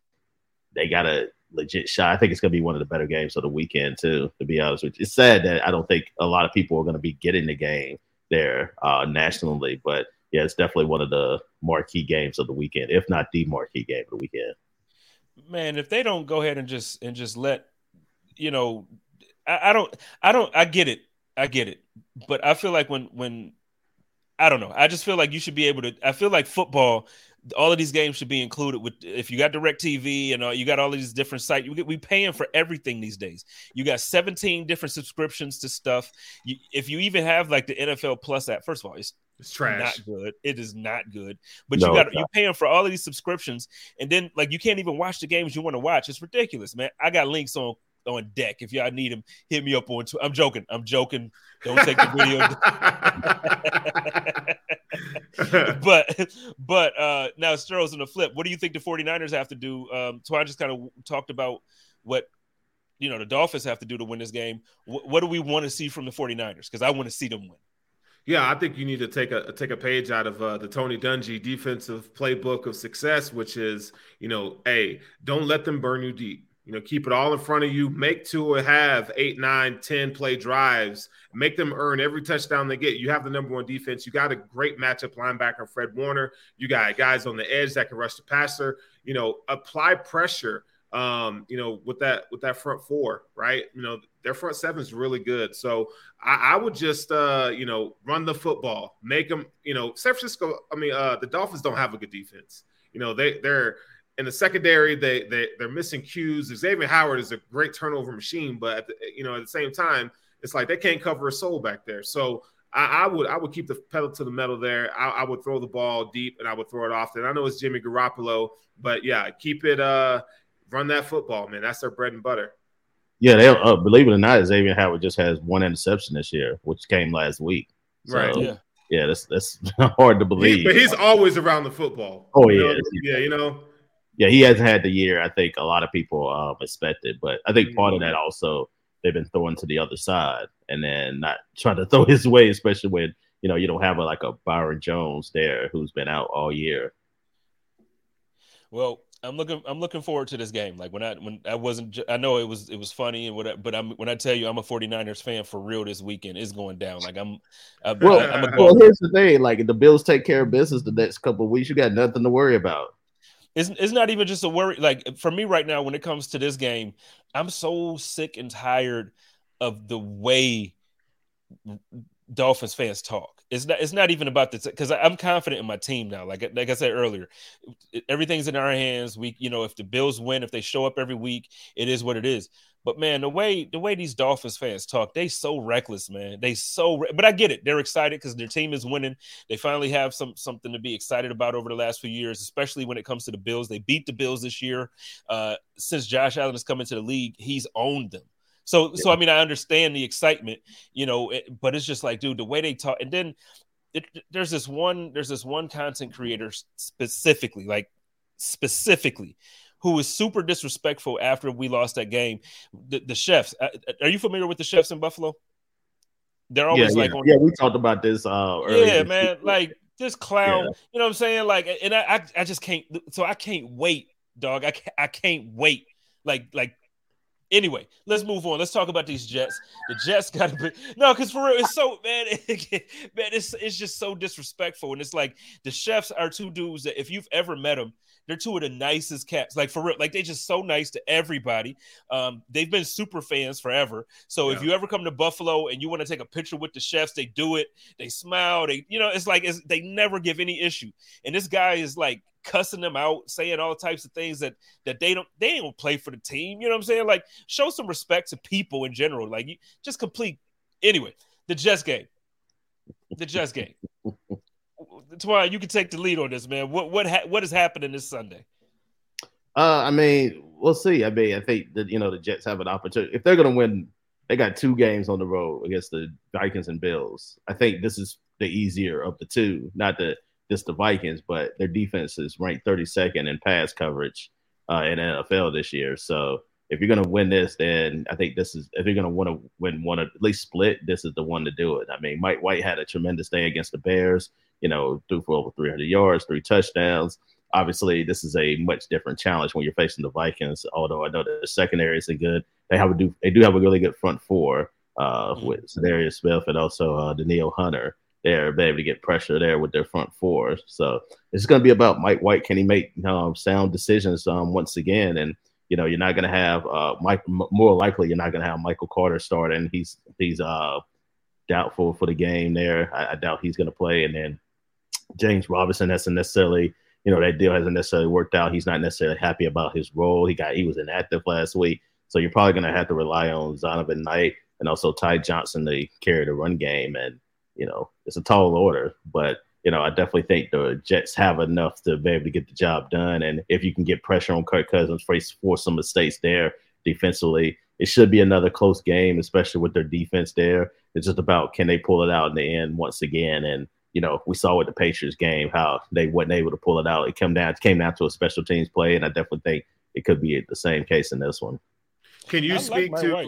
they gotta legit shot. I think it's going to be one of the better games of the weekend too. To be honest with you, it's sad that I don't think a lot of people are going to be getting the game there uh, nationally, but yeah, it's definitely one of the marquee games of the weekend, if not the marquee game of the weekend. Man, if they don't go ahead and just and just let you know, I, I don't, I don't, I get it, I get it, but I feel like when when I don't know. I just feel like you should be able to. I feel like football all of these games should be included with if you got direct tv and uh, you got all these different sites you get we paying for everything these days you got 17 different subscriptions to stuff you, if you even have like the nfl plus app first of all it's It's trash. Not good. It is not good. But No, you got you're paying for all of these subscriptions, and then like you can't even watch the games you want to watch. It's ridiculous, man. I got links on on deck. If y'all need him, hit me up on. Tw- I'm joking. I'm joking. Don't take the video. but but uh now Sterl's on the flip. What do you think the 49ers have to do? Um Twan just kind of talked about what you know the Dolphins have to do to win this game. Wh- what do we want to see from the 49ers? Because I want to see them win. Yeah, I think you need to take a take a page out of uh, the Tony Dungy defensive playbook of success, which is, you know, a don't let them burn you deep. You know, keep it all in front of you. Make two or have eight, nine, ten play drives. Make them earn every touchdown they get. You have the number one defense. You got a great matchup linebacker, Fred Warner. You got guys on the edge that can rush the passer. You know, apply pressure. Um, you know, with that with that front four, right? You know, their front seven is really good. So I, I would just uh, you know, run the football, make them, you know, San Francisco. I mean, uh, the Dolphins don't have a good defense. You know, they they're in the secondary, they they they're missing cues. Xavier Howard is a great turnover machine, but at the, you know, at the same time, it's like they can't cover a soul back there. So I, I would I would keep the pedal to the metal there. I, I, would throw the ball deep and I would throw it often. I know it's Jimmy Garoppolo, but yeah, keep it uh run that football, man. That's their bread and butter. Yeah, they uh, believe it or not, Xavier Howard just has one interception this year, which came last week. So, Right. Yeah. Yeah, that's that's hard to He- believe. but he's always around the football. Oh, You know? yeah. yeah, you know. Yeah, he hasn't had the year I think a lot of people um, expected, but I think part of that also they've been throwing to the other side and then not trying to throw his way, especially when you know you don't have a, like a Byron Jones there who's been out all year. Well, I'm looking. I'm looking forward to this game. Like when I when I wasn't. I know it was it was funny and what. But I'm when I tell you I'm a 49ers fan for real this weekend. It's going down. Like I'm. I, Well, I, am a well, here's the thing: like if the Bills take care of business the next couple of weeks, you got nothing to worry about. It's, it's not even just a worry. Like for me right now, when it comes to this game, I'm so sick and tired of the way Dolphins fans talk. It's not. It's not even about this because I'm confident in my team now. Like like I said earlier, everything's in our hands. We, you know, if the Bills win, if they show up every week, it is what it is. But man, the way the way these Dolphins fans talk, they so reckless, man. They so. Re- but I get it. They're excited because their team is winning. They finally have some something to be excited about over the last few years, especially when it comes to the Bills. They beat the Bills this year. Uh, since Josh Allen has come into the league, he's owned them. So, so I mean, I understand the excitement, you know, it, but it's just like, dude, the way they talk, and then it, there's this one, there's this one content creator specifically, like specifically, who was super disrespectful after we lost that game. The, the chefs, uh, are you familiar with the chefs in Buffalo? They're always yeah. like, on, yeah, we talked about this. Uh, earlier yeah, man, like this clown, Yeah. you know what I'm saying? Like, and I, I, I just can't. So I can't wait, dog. I, can't, I can't wait. Like, like. Anyway, let's move on. Let's talk about these Jets. The Jets got to be no, because for real, it's so man, man, it's it's just so disrespectful. And it's like the chefs are two dudes that if you've ever met them, they're two of the nicest cats. Like for real, like they're just so nice to everybody. Um, they've been super fans forever. So if you ever come to Buffalo and you want to take a picture with the chefs, they do it. They smile. They, you know, it's like it's, they never give any issue. And this guy is like cussing them out, saying all types of things that that they don't they don't play for the team. You know what I'm saying? Like show some respect to people in general. Like you just complete. Anyway, the Jets game. The Jets game. Twan, you can take the lead on this, man. What what ha- what is happening this Sunday? Uh, I mean, we'll see. I mean, I think that you know the Jets have an opportunity if they're going to win. They got two games on the road against the Vikings and Bills. I think this is the easier of the two. Not the just the Vikings, but their defense is ranked 32nd in pass coverage uh, in NFL this year. So if you're going to win this, then I think this is if you're going to want to win one at least split, this is the one to do it. I mean, Mike White had a tremendous day against the Bears. You know, threw for over 300 yards, three touchdowns obviously this is a much different challenge when you're facing the Vikings. Although I know the secondary isn't good, they have a do they do have a really good front four uh, Mhm. with Darius Smith and also uh, Danielle Hunter. They're able to get pressure there with their front four. So it's going to be about Mike White. Can he make um, sound decisions um, once again? And you know, you're not going to have uh, Mike. m- More likely, you're not going to have Michael Carter starting. He's he's uh, doubtful for the game there. I, I doubt he's going to play. And then James Robinson hasn't necessarily you know that deal hasn't necessarily worked out. He's not necessarily happy about his role. He got he was inactive last week, so you're probably going to have to rely on Zonovan Knight and also Ty Johnson to carry the run game. And you know, it's a tall order, but you know, I definitely think the Jets have enough to be able to get the job done. And if you can get pressure on Kirk Cousins, for, for some mistakes there defensively, it should be another close game, especially with their defense there. It's just about can they pull it out in the end once again. And you know, we saw with the Patriots game how they wasn't able to pull it out. It came down, it came down to a special teams play, and I definitely think it could be the same case in this one. Can you I speak like to? White.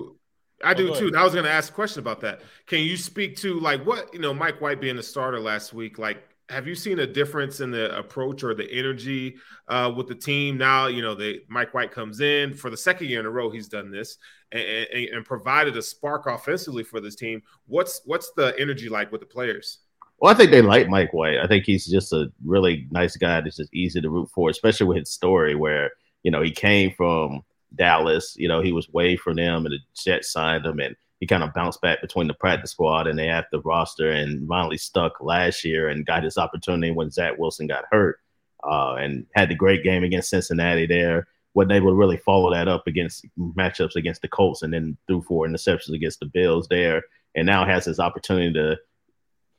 I do oh, too. I was going to ask a question about that. Can you speak to like what you know, Mike White being the starter last week? Like, have you seen a difference in the approach or the energy uh, with the team now? You know, the Mike White comes in for the second year in a row. He's done this and, and, and provided a spark offensively for this team. What's what's the energy like with the players? Well, I think they like Mike White. I think he's just a really nice guy that's just easy to root for, especially with his story where, you know, he came from Dallas, you know, he was way from them and the Jets signed him and he kind of bounced back between the practice squad and they had the roster and finally stuck last year and got his opportunity when Zach Wilson got hurt uh, and had the great game against Cincinnati there. Wasn't able to really follow that up against matchups against the Colts and then threw four interceptions against the Bills there and now has his opportunity to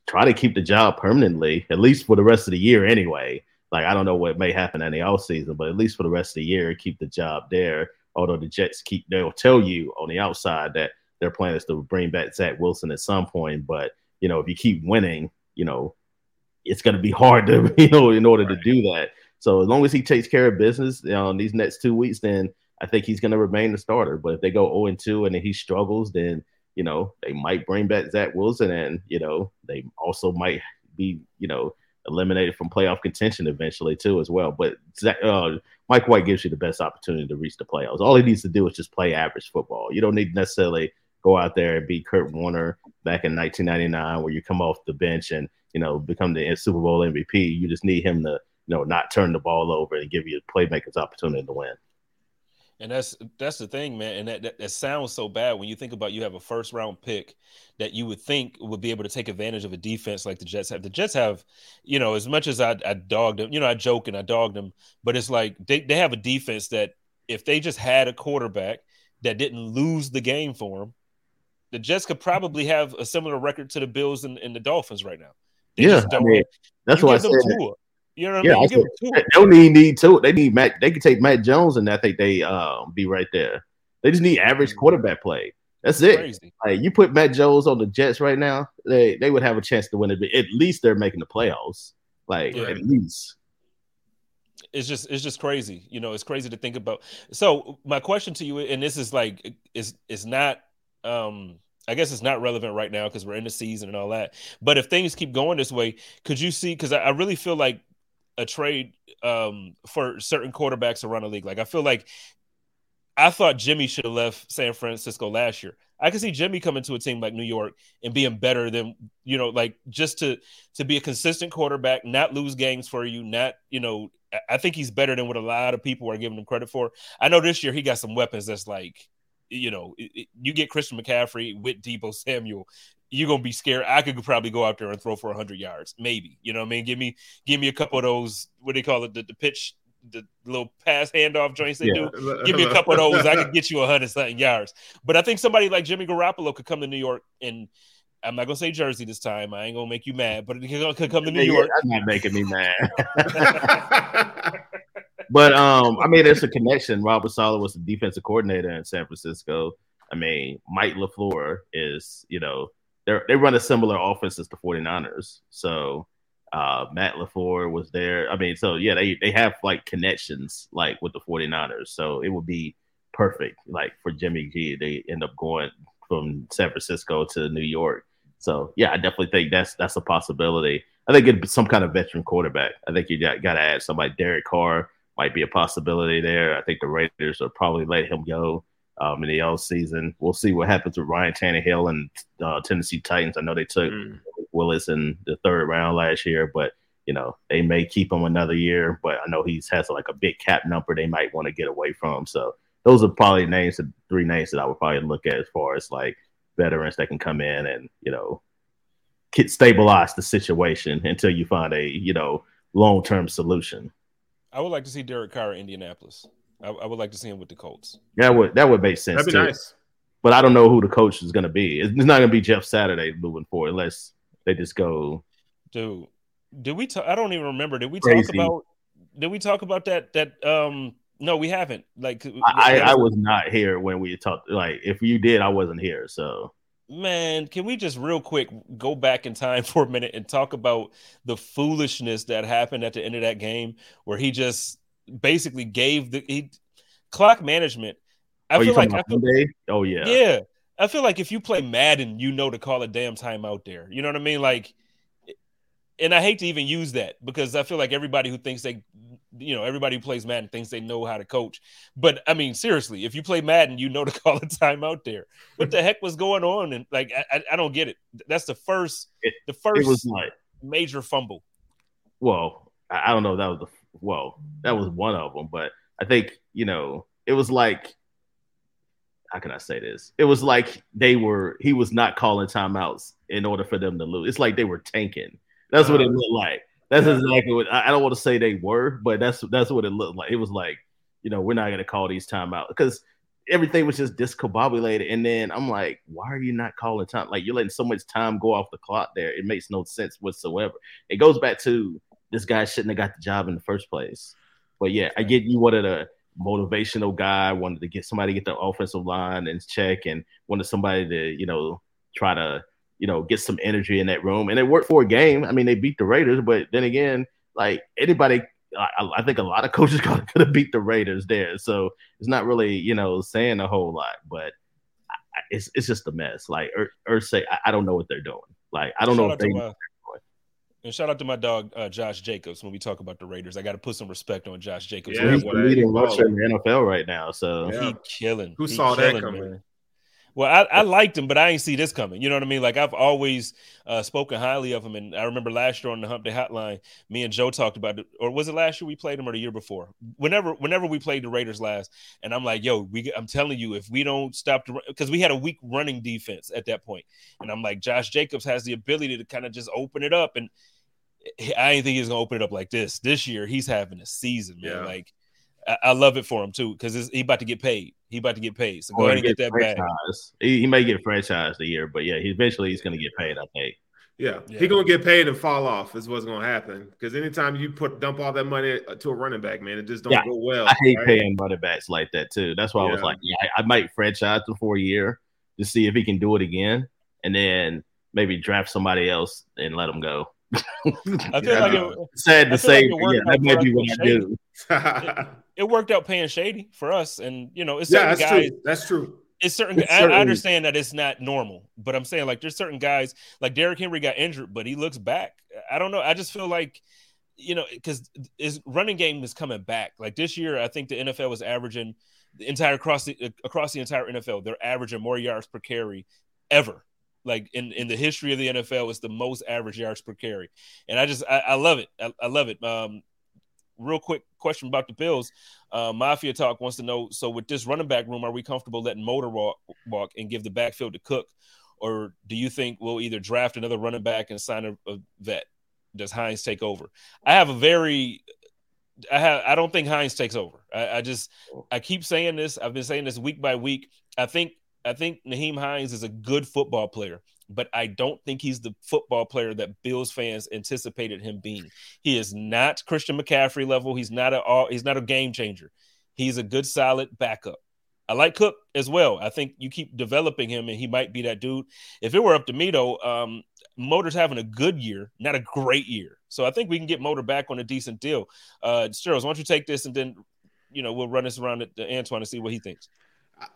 try to keep the job permanently, at least for the rest of the year anyway. Like I don't know what may happen in the off season, but at least for the rest of the year, keep the job there. Although the Jets keep they'll tell you on the outside that their plan is to bring back Zach Wilson at some point. But you know, if you keep winning, you know, it's gonna be hard to, you know, in order to do that. So as long as he takes care of business you know, in these next two weeks, then I think he's gonna remain the starter. But if they go 0 and 2 and then he struggles, then you know, they might bring back Zach Wilson and, you know, they also might be, you know, eliminated from playoff contention eventually too as well. But Zach, uh, Mike White gives you the best opportunity to reach the playoffs. All he needs to do is just play average football. You don't need necessarily go out there and beat Kurt Warner back in 1999 where you come off the bench and, you know, become the Super Bowl MVP. You just need him to, you know, not turn the ball over and give you playmaker's opportunity to win. And that's that's the thing, man. And that, that, that sounds so bad when you think about you have a first round pick that you would think would be able to take advantage of a defense like the Jets have. The Jets have, you know, as much as I, I dogged them, you know, I joke and I dogged them, but it's like they, they have a defense that if they just had a quarterback that didn't lose the game for them, the Jets could probably have a similar record to the Bills and, and the Dolphins right now. They yeah, I mean, that's why I said. You know what yeah, I mean? they don't need need two. They need Matt. They could take Mac Jones, and I think they uh, be right there. They just need average mm. quarterback play. That's it. Crazy. Like you put Mac Jones on the Jets right now, they they would have a chance to win it. At least they're making the playoffs. Like yeah. at least. It's just it's just crazy. You know, it's crazy to think about. So my question to you, and this is like is is not um I guess it's not relevant right now because we're in the season and all that. But if things keep going this way, could you see? Because I, I, really feel like a trade um, for certain quarterbacks around the league. Like I feel like I thought Jimmy should have left San Francisco last year. I can see Jimmy coming to a team like New York and being better than you know, like just to to be a consistent quarterback, not lose games for you, not you know. I think he's better than what a lot of people are giving him credit for. I know this year he got some weapons that's like, you know, you get Christian McCaffrey with Deebo Samuel, you're gonna be scared. I could probably go out there and throw for hundred yards, maybe. You know what I mean? Give me give me a couple of those. What do they call it? The, the pitch, the little pass handoff joints they yeah. do. Give me a couple of those. I could get you a hundred something yards. But I think somebody like Jimmy Garoppolo could come to New York and. I'm not gonna say Jersey this time. I ain't gonna make you mad, but it could come to New York. That's not making me mad. but um, I mean, there's a connection. Robert Saleh was the defensive coordinator in San Francisco. I mean, Mike LaFleur is, you know, they they run a similar offense as the 49ers. So uh, Matt LaFleur was there. I mean, so yeah, they, they have like connections like with the 49ers. So it would be perfect like for Jimmy G. They end up going from San Francisco to New York. So yeah, I definitely think that's that's a possibility. I think it'd be some kind of veteran quarterback. I think you got, got to add somebody. Derek Carr might be a possibility there. I think the Raiders will probably let him go um, in the off season. We'll see what happens with Ryan Tannehill and uh, Tennessee Titans. I know they took mm. Willis in the third round last year, but you know they may keep him another year. But I know he has like a big cap number they might want to get away from. So those are probably names, the three names that I would probably look at as far as like veterans that can come in and you know get, stabilize the situation until you find a you know long term solution. I would like to see Derek Carr in Indianapolis. I, I, would like to see him with the Colts. That would that would make sense. That'd be too. nice. But I don't know who the coach is going to be. It's not going to be Jeff Saturday moving forward, unless they just go. Dude, did we? talk? I don't even remember. Did we Crazy. talk about? Did we talk about that? That um. No, we haven't. Like I, I was not here when we talked. Like if you did, I wasn't here. So man, can we just real quick go back in time for a minute and talk about the foolishness that happened at the end of that game where he just basically gave the he, clock management. I oh, feel like I feel, oh yeah, yeah. I feel like if you play Madden, you know to call a damn time out there. You know what I mean? Like, and I hate to even use that because I feel like everybody who thinks they, you know, everybody who plays Madden thinks they know how to coach. But I mean, seriously, if you play Madden, you know to call a time out there. What the heck was going on? And like, I, I don't get it. That's the first, it, the first was like, major fumble. Well, I don't know. If that was the well, that was one of them, but I think you know it was like how can I say this? It was like they were he was not calling timeouts in order for them to lose. It's like they were tanking. That's what it uh-huh. looked like. That's exactly what I don't want to say they were, but that's that's what it looked like. It was like, you know, we're not gonna call these timeouts because everything was just discombobulated. And then I'm like, why are you not calling time? Like you're letting so much time go off the clock there. It makes no sense whatsoever. It goes back to this guy shouldn't have got the job in the first place. But yeah, I get you wanted a motivational guy, wanted to get somebody to get the offensive line and check, and wanted somebody to, you know, try to, you know, get some energy in that room. And it worked for a game. I mean, they beat the Raiders, but then again, like anybody, I, I think a lot of coaches could have beat the Raiders there. So it's not really, you know, saying a whole lot, but it's it's just a mess. Like or, say, I, I, don't know what they're doing. Like I don't Shout know if they. My, and shout out to my dog uh, Josh Jacobs when we talk about the Raiders. I got to put some respect on Josh Jacobs. Yeah, he's the leading rusher in the NFL right now. So yeah. he killing. Who he saw killing, that coming? Man. Well, I, I, liked him, but I ain't see this coming. You know what I mean? Like I've always uh, spoken highly of him, and I remember last year on the Hump Day Hotline, me and Joe talked about it, or was it last year we played him, or the year before? Whenever, whenever we played the Raiders last, and I'm like, yo, we, I'm telling you, if we don't stop the, because we had a weak running defense at that point, and I'm like, Josh Jacobs has the ability to kind of just open it up, and I didn't think he's gonna open it up like this. This year, he's having a season, man. Yeah. Like I, I, love it for him too, because he about to get paid. He about to get paid. So go or ahead and get that back. He, he, may get franchised a year, but yeah, he eventually he's gonna get paid. I think. Yeah, yeah. he's gonna get paid and fall off is what's gonna happen. Because anytime you put dump all that money uh, to a running back, man, it just don't yeah, go well. I hate right? paying running backs like that too. That's why yeah. I was like, yeah, I, I might franchise him for a year to see if he can do it again, and then maybe draft somebody else and let him go. I feel yeah. like it, sad to say, like yeah, that might be what I do. it, it, worked out paying Shady for us, and you know, it's yeah, certain that's guys. True. That's true. It's certain. It's I, I, understand that it's not normal, but I'm saying like there's certain guys like Derrick Henry got injured, but he looks back. I don't know. I just feel like you know because his running game is coming back. Like this year, I think the NFL was averaging the entire across the across the entire NFL. They're averaging more yards per carry ever like in, in the history of the NFL, it's the most average yards per carry. And I just I, I love it. I, I, love it. Um, real quick question about the Bills. Uh, Mafia Talk wants to know: so with this running back room, are we comfortable letting Motor walk, walk and give the backfield to Cook, or do you think we'll either draft another running back and sign a, a vet? Does Hines take over? I have a very I have I don't think Hines takes over. I, I, just I keep saying this. I've been saying this week by week. I think I think Nyheim Hines is a good football player, but I don't think he's the football player that Bills fans anticipated him being. He is not Christian McCaffrey level. He's not a he's not a game changer. He's a good solid backup. I like Cook as well. I think you keep developing him, and he might be that dude. If it were up to me, though, um, Motor's having a good year, not a great year. So I think we can get Motor back on a decent deal. Uh, Sterls, why don't you take this, and then you know we'll run this around to Antoine and see what he thinks.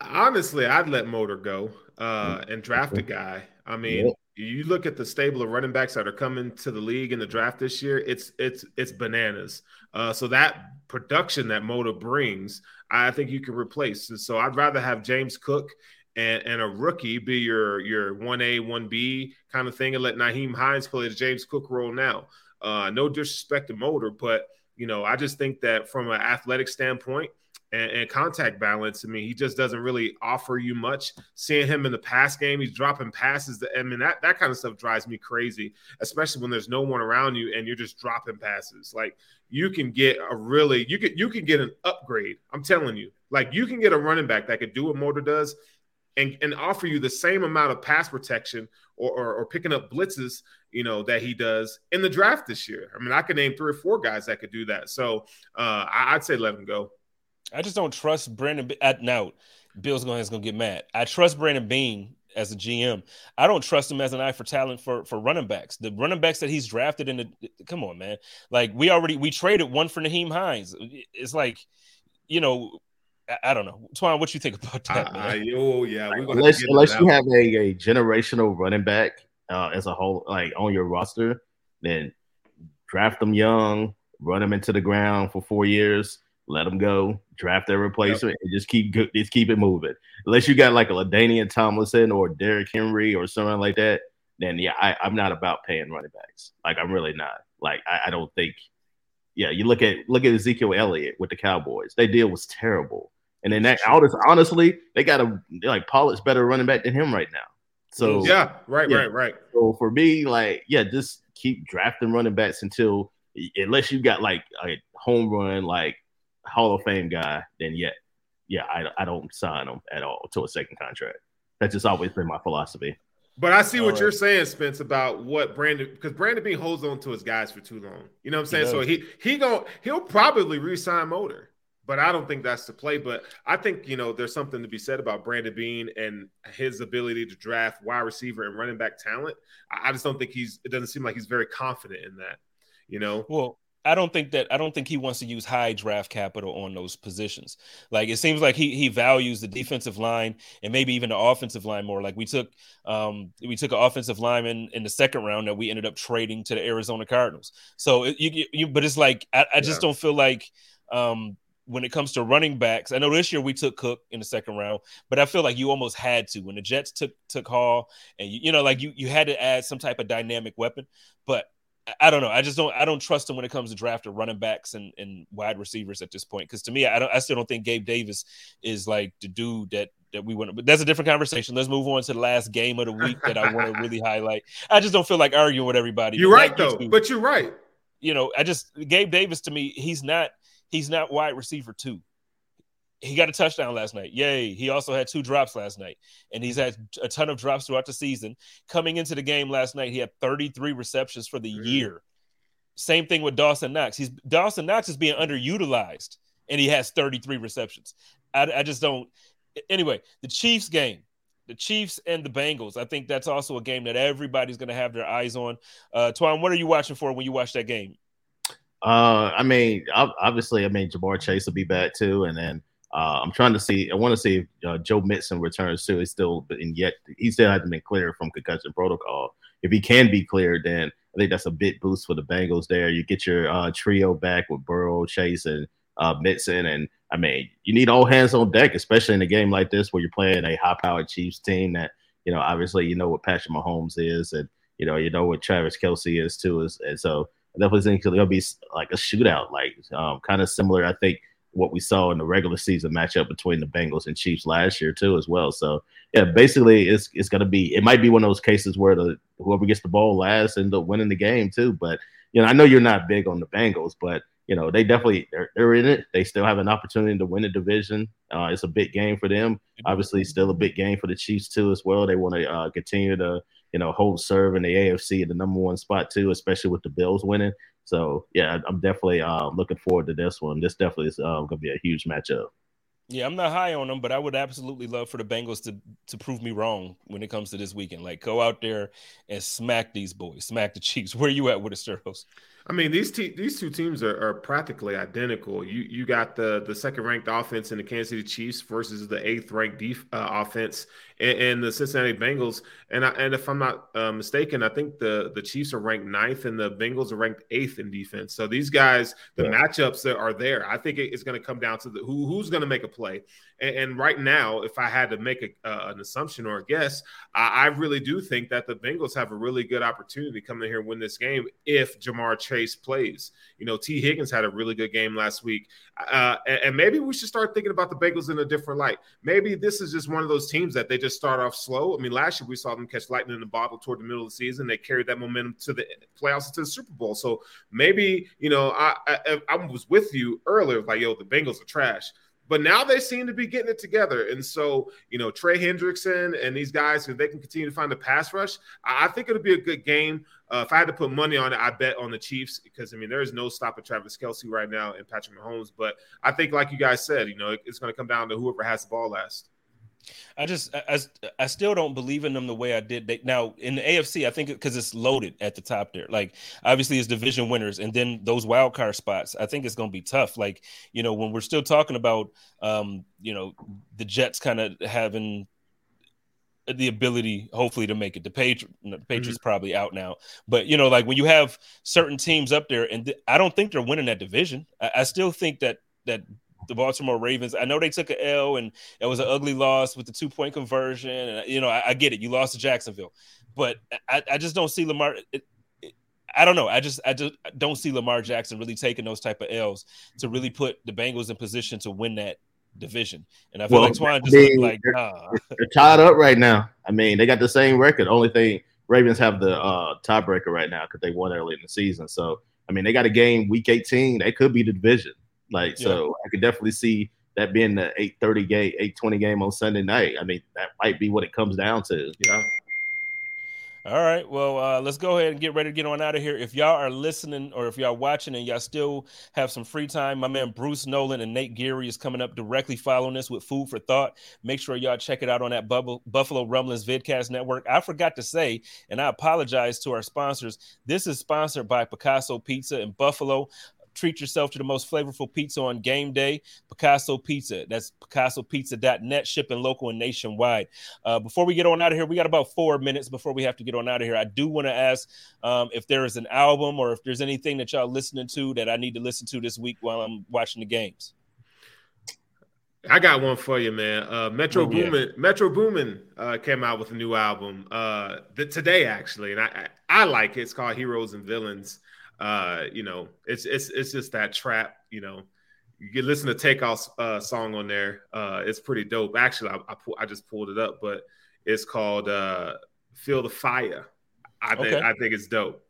Honestly, I'd let Motor go uh, and draft a guy. I mean, yep. you look at the stable of running backs that are coming to the league in the draft this year. It's it's it's bananas. Uh, so that production that Motor brings, I think you can replace. So I'd rather have James Cook and, and a rookie be your your one A one B kind of thing, and let Nyheim Hines play the James Cook role now. Uh, no disrespect to Motor, but you know I just think that from an athletic standpoint and, and, contact balance. I mean, he just doesn't really offer you much. Seeing him in the pass game, he's dropping passes. That, I mean, that, that kind of stuff drives me crazy, especially when there's no one around you and you're just dropping passes. Like you can get a really you can you can get an upgrade. I'm telling you, like you can get a running back that could do what Motor does and, and offer you the same amount of pass protection or, or, or picking up blitzes, you know, that he does in the draft this year. I mean, I could name three or four guys that could do that. So uh, I'd say let him go. I just don't trust Brandon. At now, Bill's going to get mad. I trust Brandon Beane as a GM. I don't trust him as an eye for talent for for running backs. The running backs that he's drafted in the come on, man. Like we already we traded one for Nyheim Hines. It's like, you know, I, don't know. Twan, what you think about that? Man? oh yeah, unless unless you have a, a generational running back uh, as a whole, like on your roster, then draft them young, run them into the ground for four years, let them go, draft their replacement, yep. and just keep just keep it moving. Unless you got like a LaDainian Tomlinson or Derrick Henry or something like that, then yeah, I, am not about paying running backs. Like I'm really not. Like I, I don't think. Yeah, you look at look at Ezekiel Elliott with the Cowboys. Their deal was terrible. And then that honestly, they got a like Pollard's better running back than him right now. So yeah, right, yeah. right, right. So for me, like, yeah, just keep drafting running backs until unless you got like a home run, like Hall of Fame guy, then yeah, yeah, I, I don't sign him at all to a second contract. That's just always been my philosophy. But I see all what right. you're saying, Spence, about what Brandon because Brandon Beane holds on to his guys for too long. You know what I'm saying? He so he he going he'll probably resign Motor but I don't think that's the play. But I think you know there's something to be said about Brandon Beane and his ability to draft wide receiver and running back talent. I just don't think he's. It doesn't seem like he's very confident in that. You know. Well, I don't think that I don't think he wants to use high draft capital on those positions. Like it seems like he he values the defensive line and maybe even the offensive line more. Like we took um we took an offensive lineman in the second round that we ended up trading to the Arizona Cardinals. So it, you, you but it's like I, I just yeah. don't feel like um when it comes to running backs, I know this year we took Cook in the second round, but I feel like you almost had to when the Jets took took Hall, and you, you know, like you you had to add some type of dynamic weapon. But I don't know. I just don't. I don't trust him when it comes to drafting running backs and, and wide receivers at this point. Because to me, I don't. I still don't think Gabe Davis is like the dude that that we want. But that's a different conversation. Let's move on to the last game of the week that I want to really highlight. I just don't feel like arguing with everybody. You're right though. but you're right. You know, I just Gabe Davis to me, he's not he's not wide receiver two. He got a touchdown last night. Yay. He also had two drops last night. And he's had a ton of drops throughout the season. Coming into the game last night, he had 33 receptions for the year. Same thing with Dawson Knox. He's Dawson Knox is being underutilized and he has 33 receptions. I, I just don't. Anyway, the Chiefs game, the Chiefs and the Bengals. I think that's also a game that everybody's going to have their eyes on. Uh, Twan, what are you watching for when you watch that game? Uh, I mean, obviously, I mean, Ja'Marr Chase will be back too, and then uh, I'm trying to see. I want to see if uh, Joe Mixon returns too. He's still, and yet he still hasn't been cleared from concussion protocol. If he can be cleared, then I think that's a big boost for the Bengals. There, you get your uh, trio back with Burrow, Chase, and uh, and I mean, you need all hands on deck, especially in a game like this where you're playing a high-powered Chiefs team that you know, obviously, you know what Patrick Mahomes is, and you know, you know what Travis Kelce is too, is, and so I definitely think it'll be like a shootout, like um, kind of similar. I think what we saw in the regular season matchup between the Bengals and Chiefs last year too, as well. So yeah, basically it's it's gonna be it might be one of those cases where the whoever gets the ball last end up winning the game too. But you know, I know you're not big on the Bengals, but you know they definitely they're, they're in it. They still have an opportunity to win the division. Uh, it's a big game for them. Obviously, still a big game for the Chiefs too as well. They want to uh, continue to you know, hold serve in the AFC at the number one spot too, especially with the Bills winning. So yeah, I'm definitely uh, looking forward to this one. This definitely is uh, going to be a huge matchup. Yeah, I'm not high on them, but I would absolutely love for the Bengals to to prove me wrong when it comes to this weekend. Like go out there and smack these boys, smack the Chiefs. Where you at with the Sterling? I mean, these te- these two teams are, are practically identical. You you got the the second ranked offense in the Kansas City Chiefs versus the eighth ranked def- uh, offense in, the Cincinnati Bengals. And I, and if I'm not uh, mistaken, I think the the Chiefs are ranked ninth and the Bengals are ranked eighth in defense. So these guys, the yeah. matchups that are there, I think it's going to come down to the who who's going to make a play. And, and, right now, if I had to make a, uh, an assumption or a guess, I, I really do think that the Bengals have a really good opportunity to come in here and win this game if Ja'Marr Chase plays. You know, Tee Higgins had a really good game last week. Uh, and, and, maybe we should start thinking about the Bengals in a different light. Maybe this is just one of those teams that they just start off slow. I mean, last year we saw them catch lightning in the bottle toward the middle of the season. They carried that momentum to the playoffs to the Super Bowl. So maybe you know, I I, I was with you earlier, like yo, the Bengals are trash. But now they seem to be getting it together. And so, you know, Trey Hendrickson and these guys, if they can continue to find the pass rush, I think it'll be a good game. Uh, if I had to put money on it, I bet on the Chiefs because I mean there is no stopping Travis Kelce right now and Patrick Mahomes. But I think, like you guys said, you know, it's going to come down to whoever has the ball last. I just I, I still don't believe in them the way I did. They, now in the AFC, I think because it's loaded at the top there. Like obviously it's division winners, and then those wild card spots. I think it's going to be tough. Like you know when we're still talking about um you know the Jets kind of having the ability hopefully to make it. The Patriots, the Patriots mm-hmm. probably out now, but you know like when you have certain teams up there, and th- I don't think they're winning that division. I, I still think that that the Baltimore Ravens. I know they took an L and it was an ugly loss with the two point conversion. And you know, I, I get it. You lost to Jacksonville, but I, I just don't see Lamar. It, it, I don't know. I just I just don't see Lamar Jackson really taking those type of L's to really put the Bengals in position to win that division. And I feel well, like Twan just they, like nah. They're tied up right now. I mean, they got the same record. Only thing Ravens have the uh, tiebreaker right now because they won early in the season. So I mean, they got a game week 18. They could be the division. Like, yeah. so I could definitely see that being the 8:30 game, 8:20 game on Sunday night. I mean, that might be what it comes down to. Yeah. All right. Well, uh, let's go ahead and get ready to get on out of here. If y'all are listening or if y'all watching and y'all still have some free time, my man Bruce Nolan and Nate Geary is coming up directly following this with food for thought. Make sure y'all check it out on that Bubble, Buffalo Rumblings Vidcast Network. I forgot to say, and I apologize to our sponsors. This is sponsored by Picasso Pizza in Buffalo treat yourself to the most flavorful pizza on game day. Picasso Pizza. That's PicassoPizza.net, shipping local and nationwide. Uh, before we get on out of here, we got about four minutes before we have to get on out of here. I do want to ask um, if there is an album or if there's anything that y'all listening to that I need to listen to this week while I'm watching the games. I got one for you, man. Uh, Metro oh, Boomin, yeah. Metro Boomin uh, came out with a new album uh, the, today, actually, and I, I, I like it. It's called Heroes and Villains uh, you know, it's it's it's just that trap. You know, you can listen to Takeoff's uh, song on there. Uh, it's pretty dope. Actually, I I, I just pulled it up, but it's called uh, "Feel the Fire." I think okay. I think it's dope.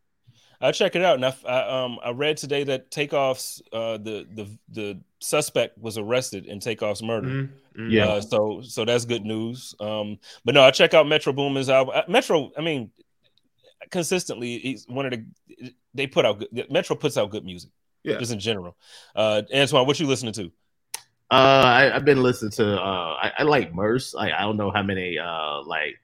I'll check it out. And I, I, um, I read today that Takeoff's uh, the the the suspect was arrested in Takeoff's murder. Mm-hmm. Yeah. Uh, so so that's good news. Um, but no, I check out Metro Boomin's album. Uh, Metro, I mean, consistently, he's one of the they put out good, Metro puts out good music. Yeah, just in general. Uh, Antoine, what you listening to? Uh, I, have been listening to. Uh, I, I like Murs. I, I don't know how many. Uh, like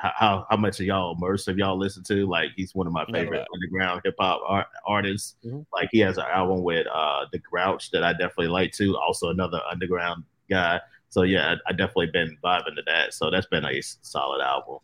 how how much of y'all Murs have y'all listened to? Like he's one of my favorite underground hip hop art, artists. Mm-hmm. Like he has an album with uh the Grouch that I definitely like too. Also another underground guy. So yeah, I, I definitely been vibing to that. So that's been a solid album.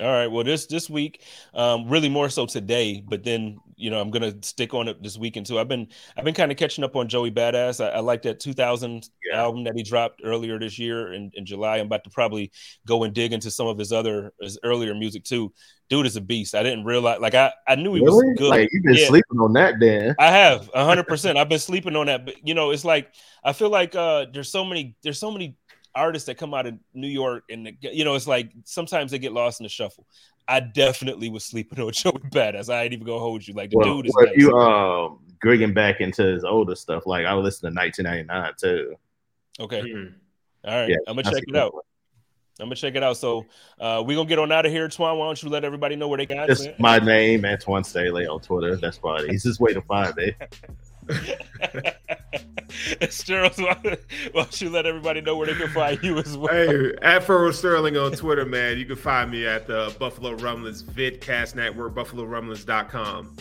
All right. Well, this this week, um, really more so today, but then you know I'm gonna stick on it this weekend too. I've been I've been kind of catching up on Joey Badass. I, I like that 2000 yeah. album that he dropped earlier this year in, in July. I'm about to probably go and dig into some of his other his earlier music too. Dude is a beast. I didn't realize like I I knew he really? was good. Like you've been yeah. sleeping on that, Dan. I have hundred percent. I've been sleeping on that, but you know it's like I feel like uh there's so many there's so many artists that come out of New York and you know it's like sometimes they get lost in the shuffle. I definitely was sleeping on Joey Badass. I ain't even gonna hold you. Like the well, dude is. Well, nice. you um grigging back into his older stuff, like I was listening to 1999 too. Okay. Mm-hmm. All right. Yeah, I'm gonna check it out. One. I'm gonna check it out. So uh, we're gonna get on out of here. Twan, why don't you let everybody know where they got it? my name, Antoine Staley on Twitter. That's why he's just way to find me. Sterling, why don't you let everybody know where they can find you as well? Hey, at Furrow Sterling on Twitter, man. You can find me at the Buffalo Rumblings Vidcast Network, BuffaloRumblings.com.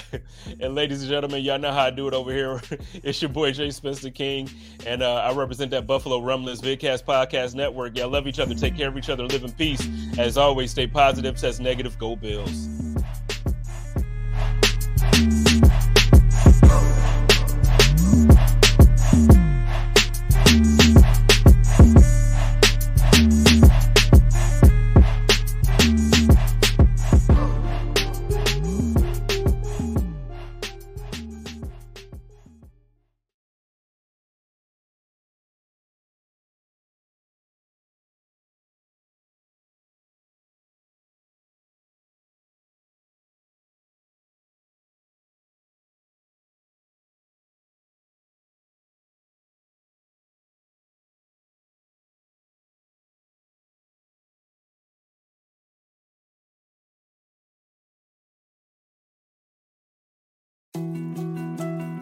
and ladies and gentlemen, y'all know how I do it over here. it's your boy Jay Spencer King, and uh, I represent that Buffalo Rumblings Vidcast Podcast Network. Y'all love each other, take care of each other, live in peace. As always, stay positive, test negative, go Bills.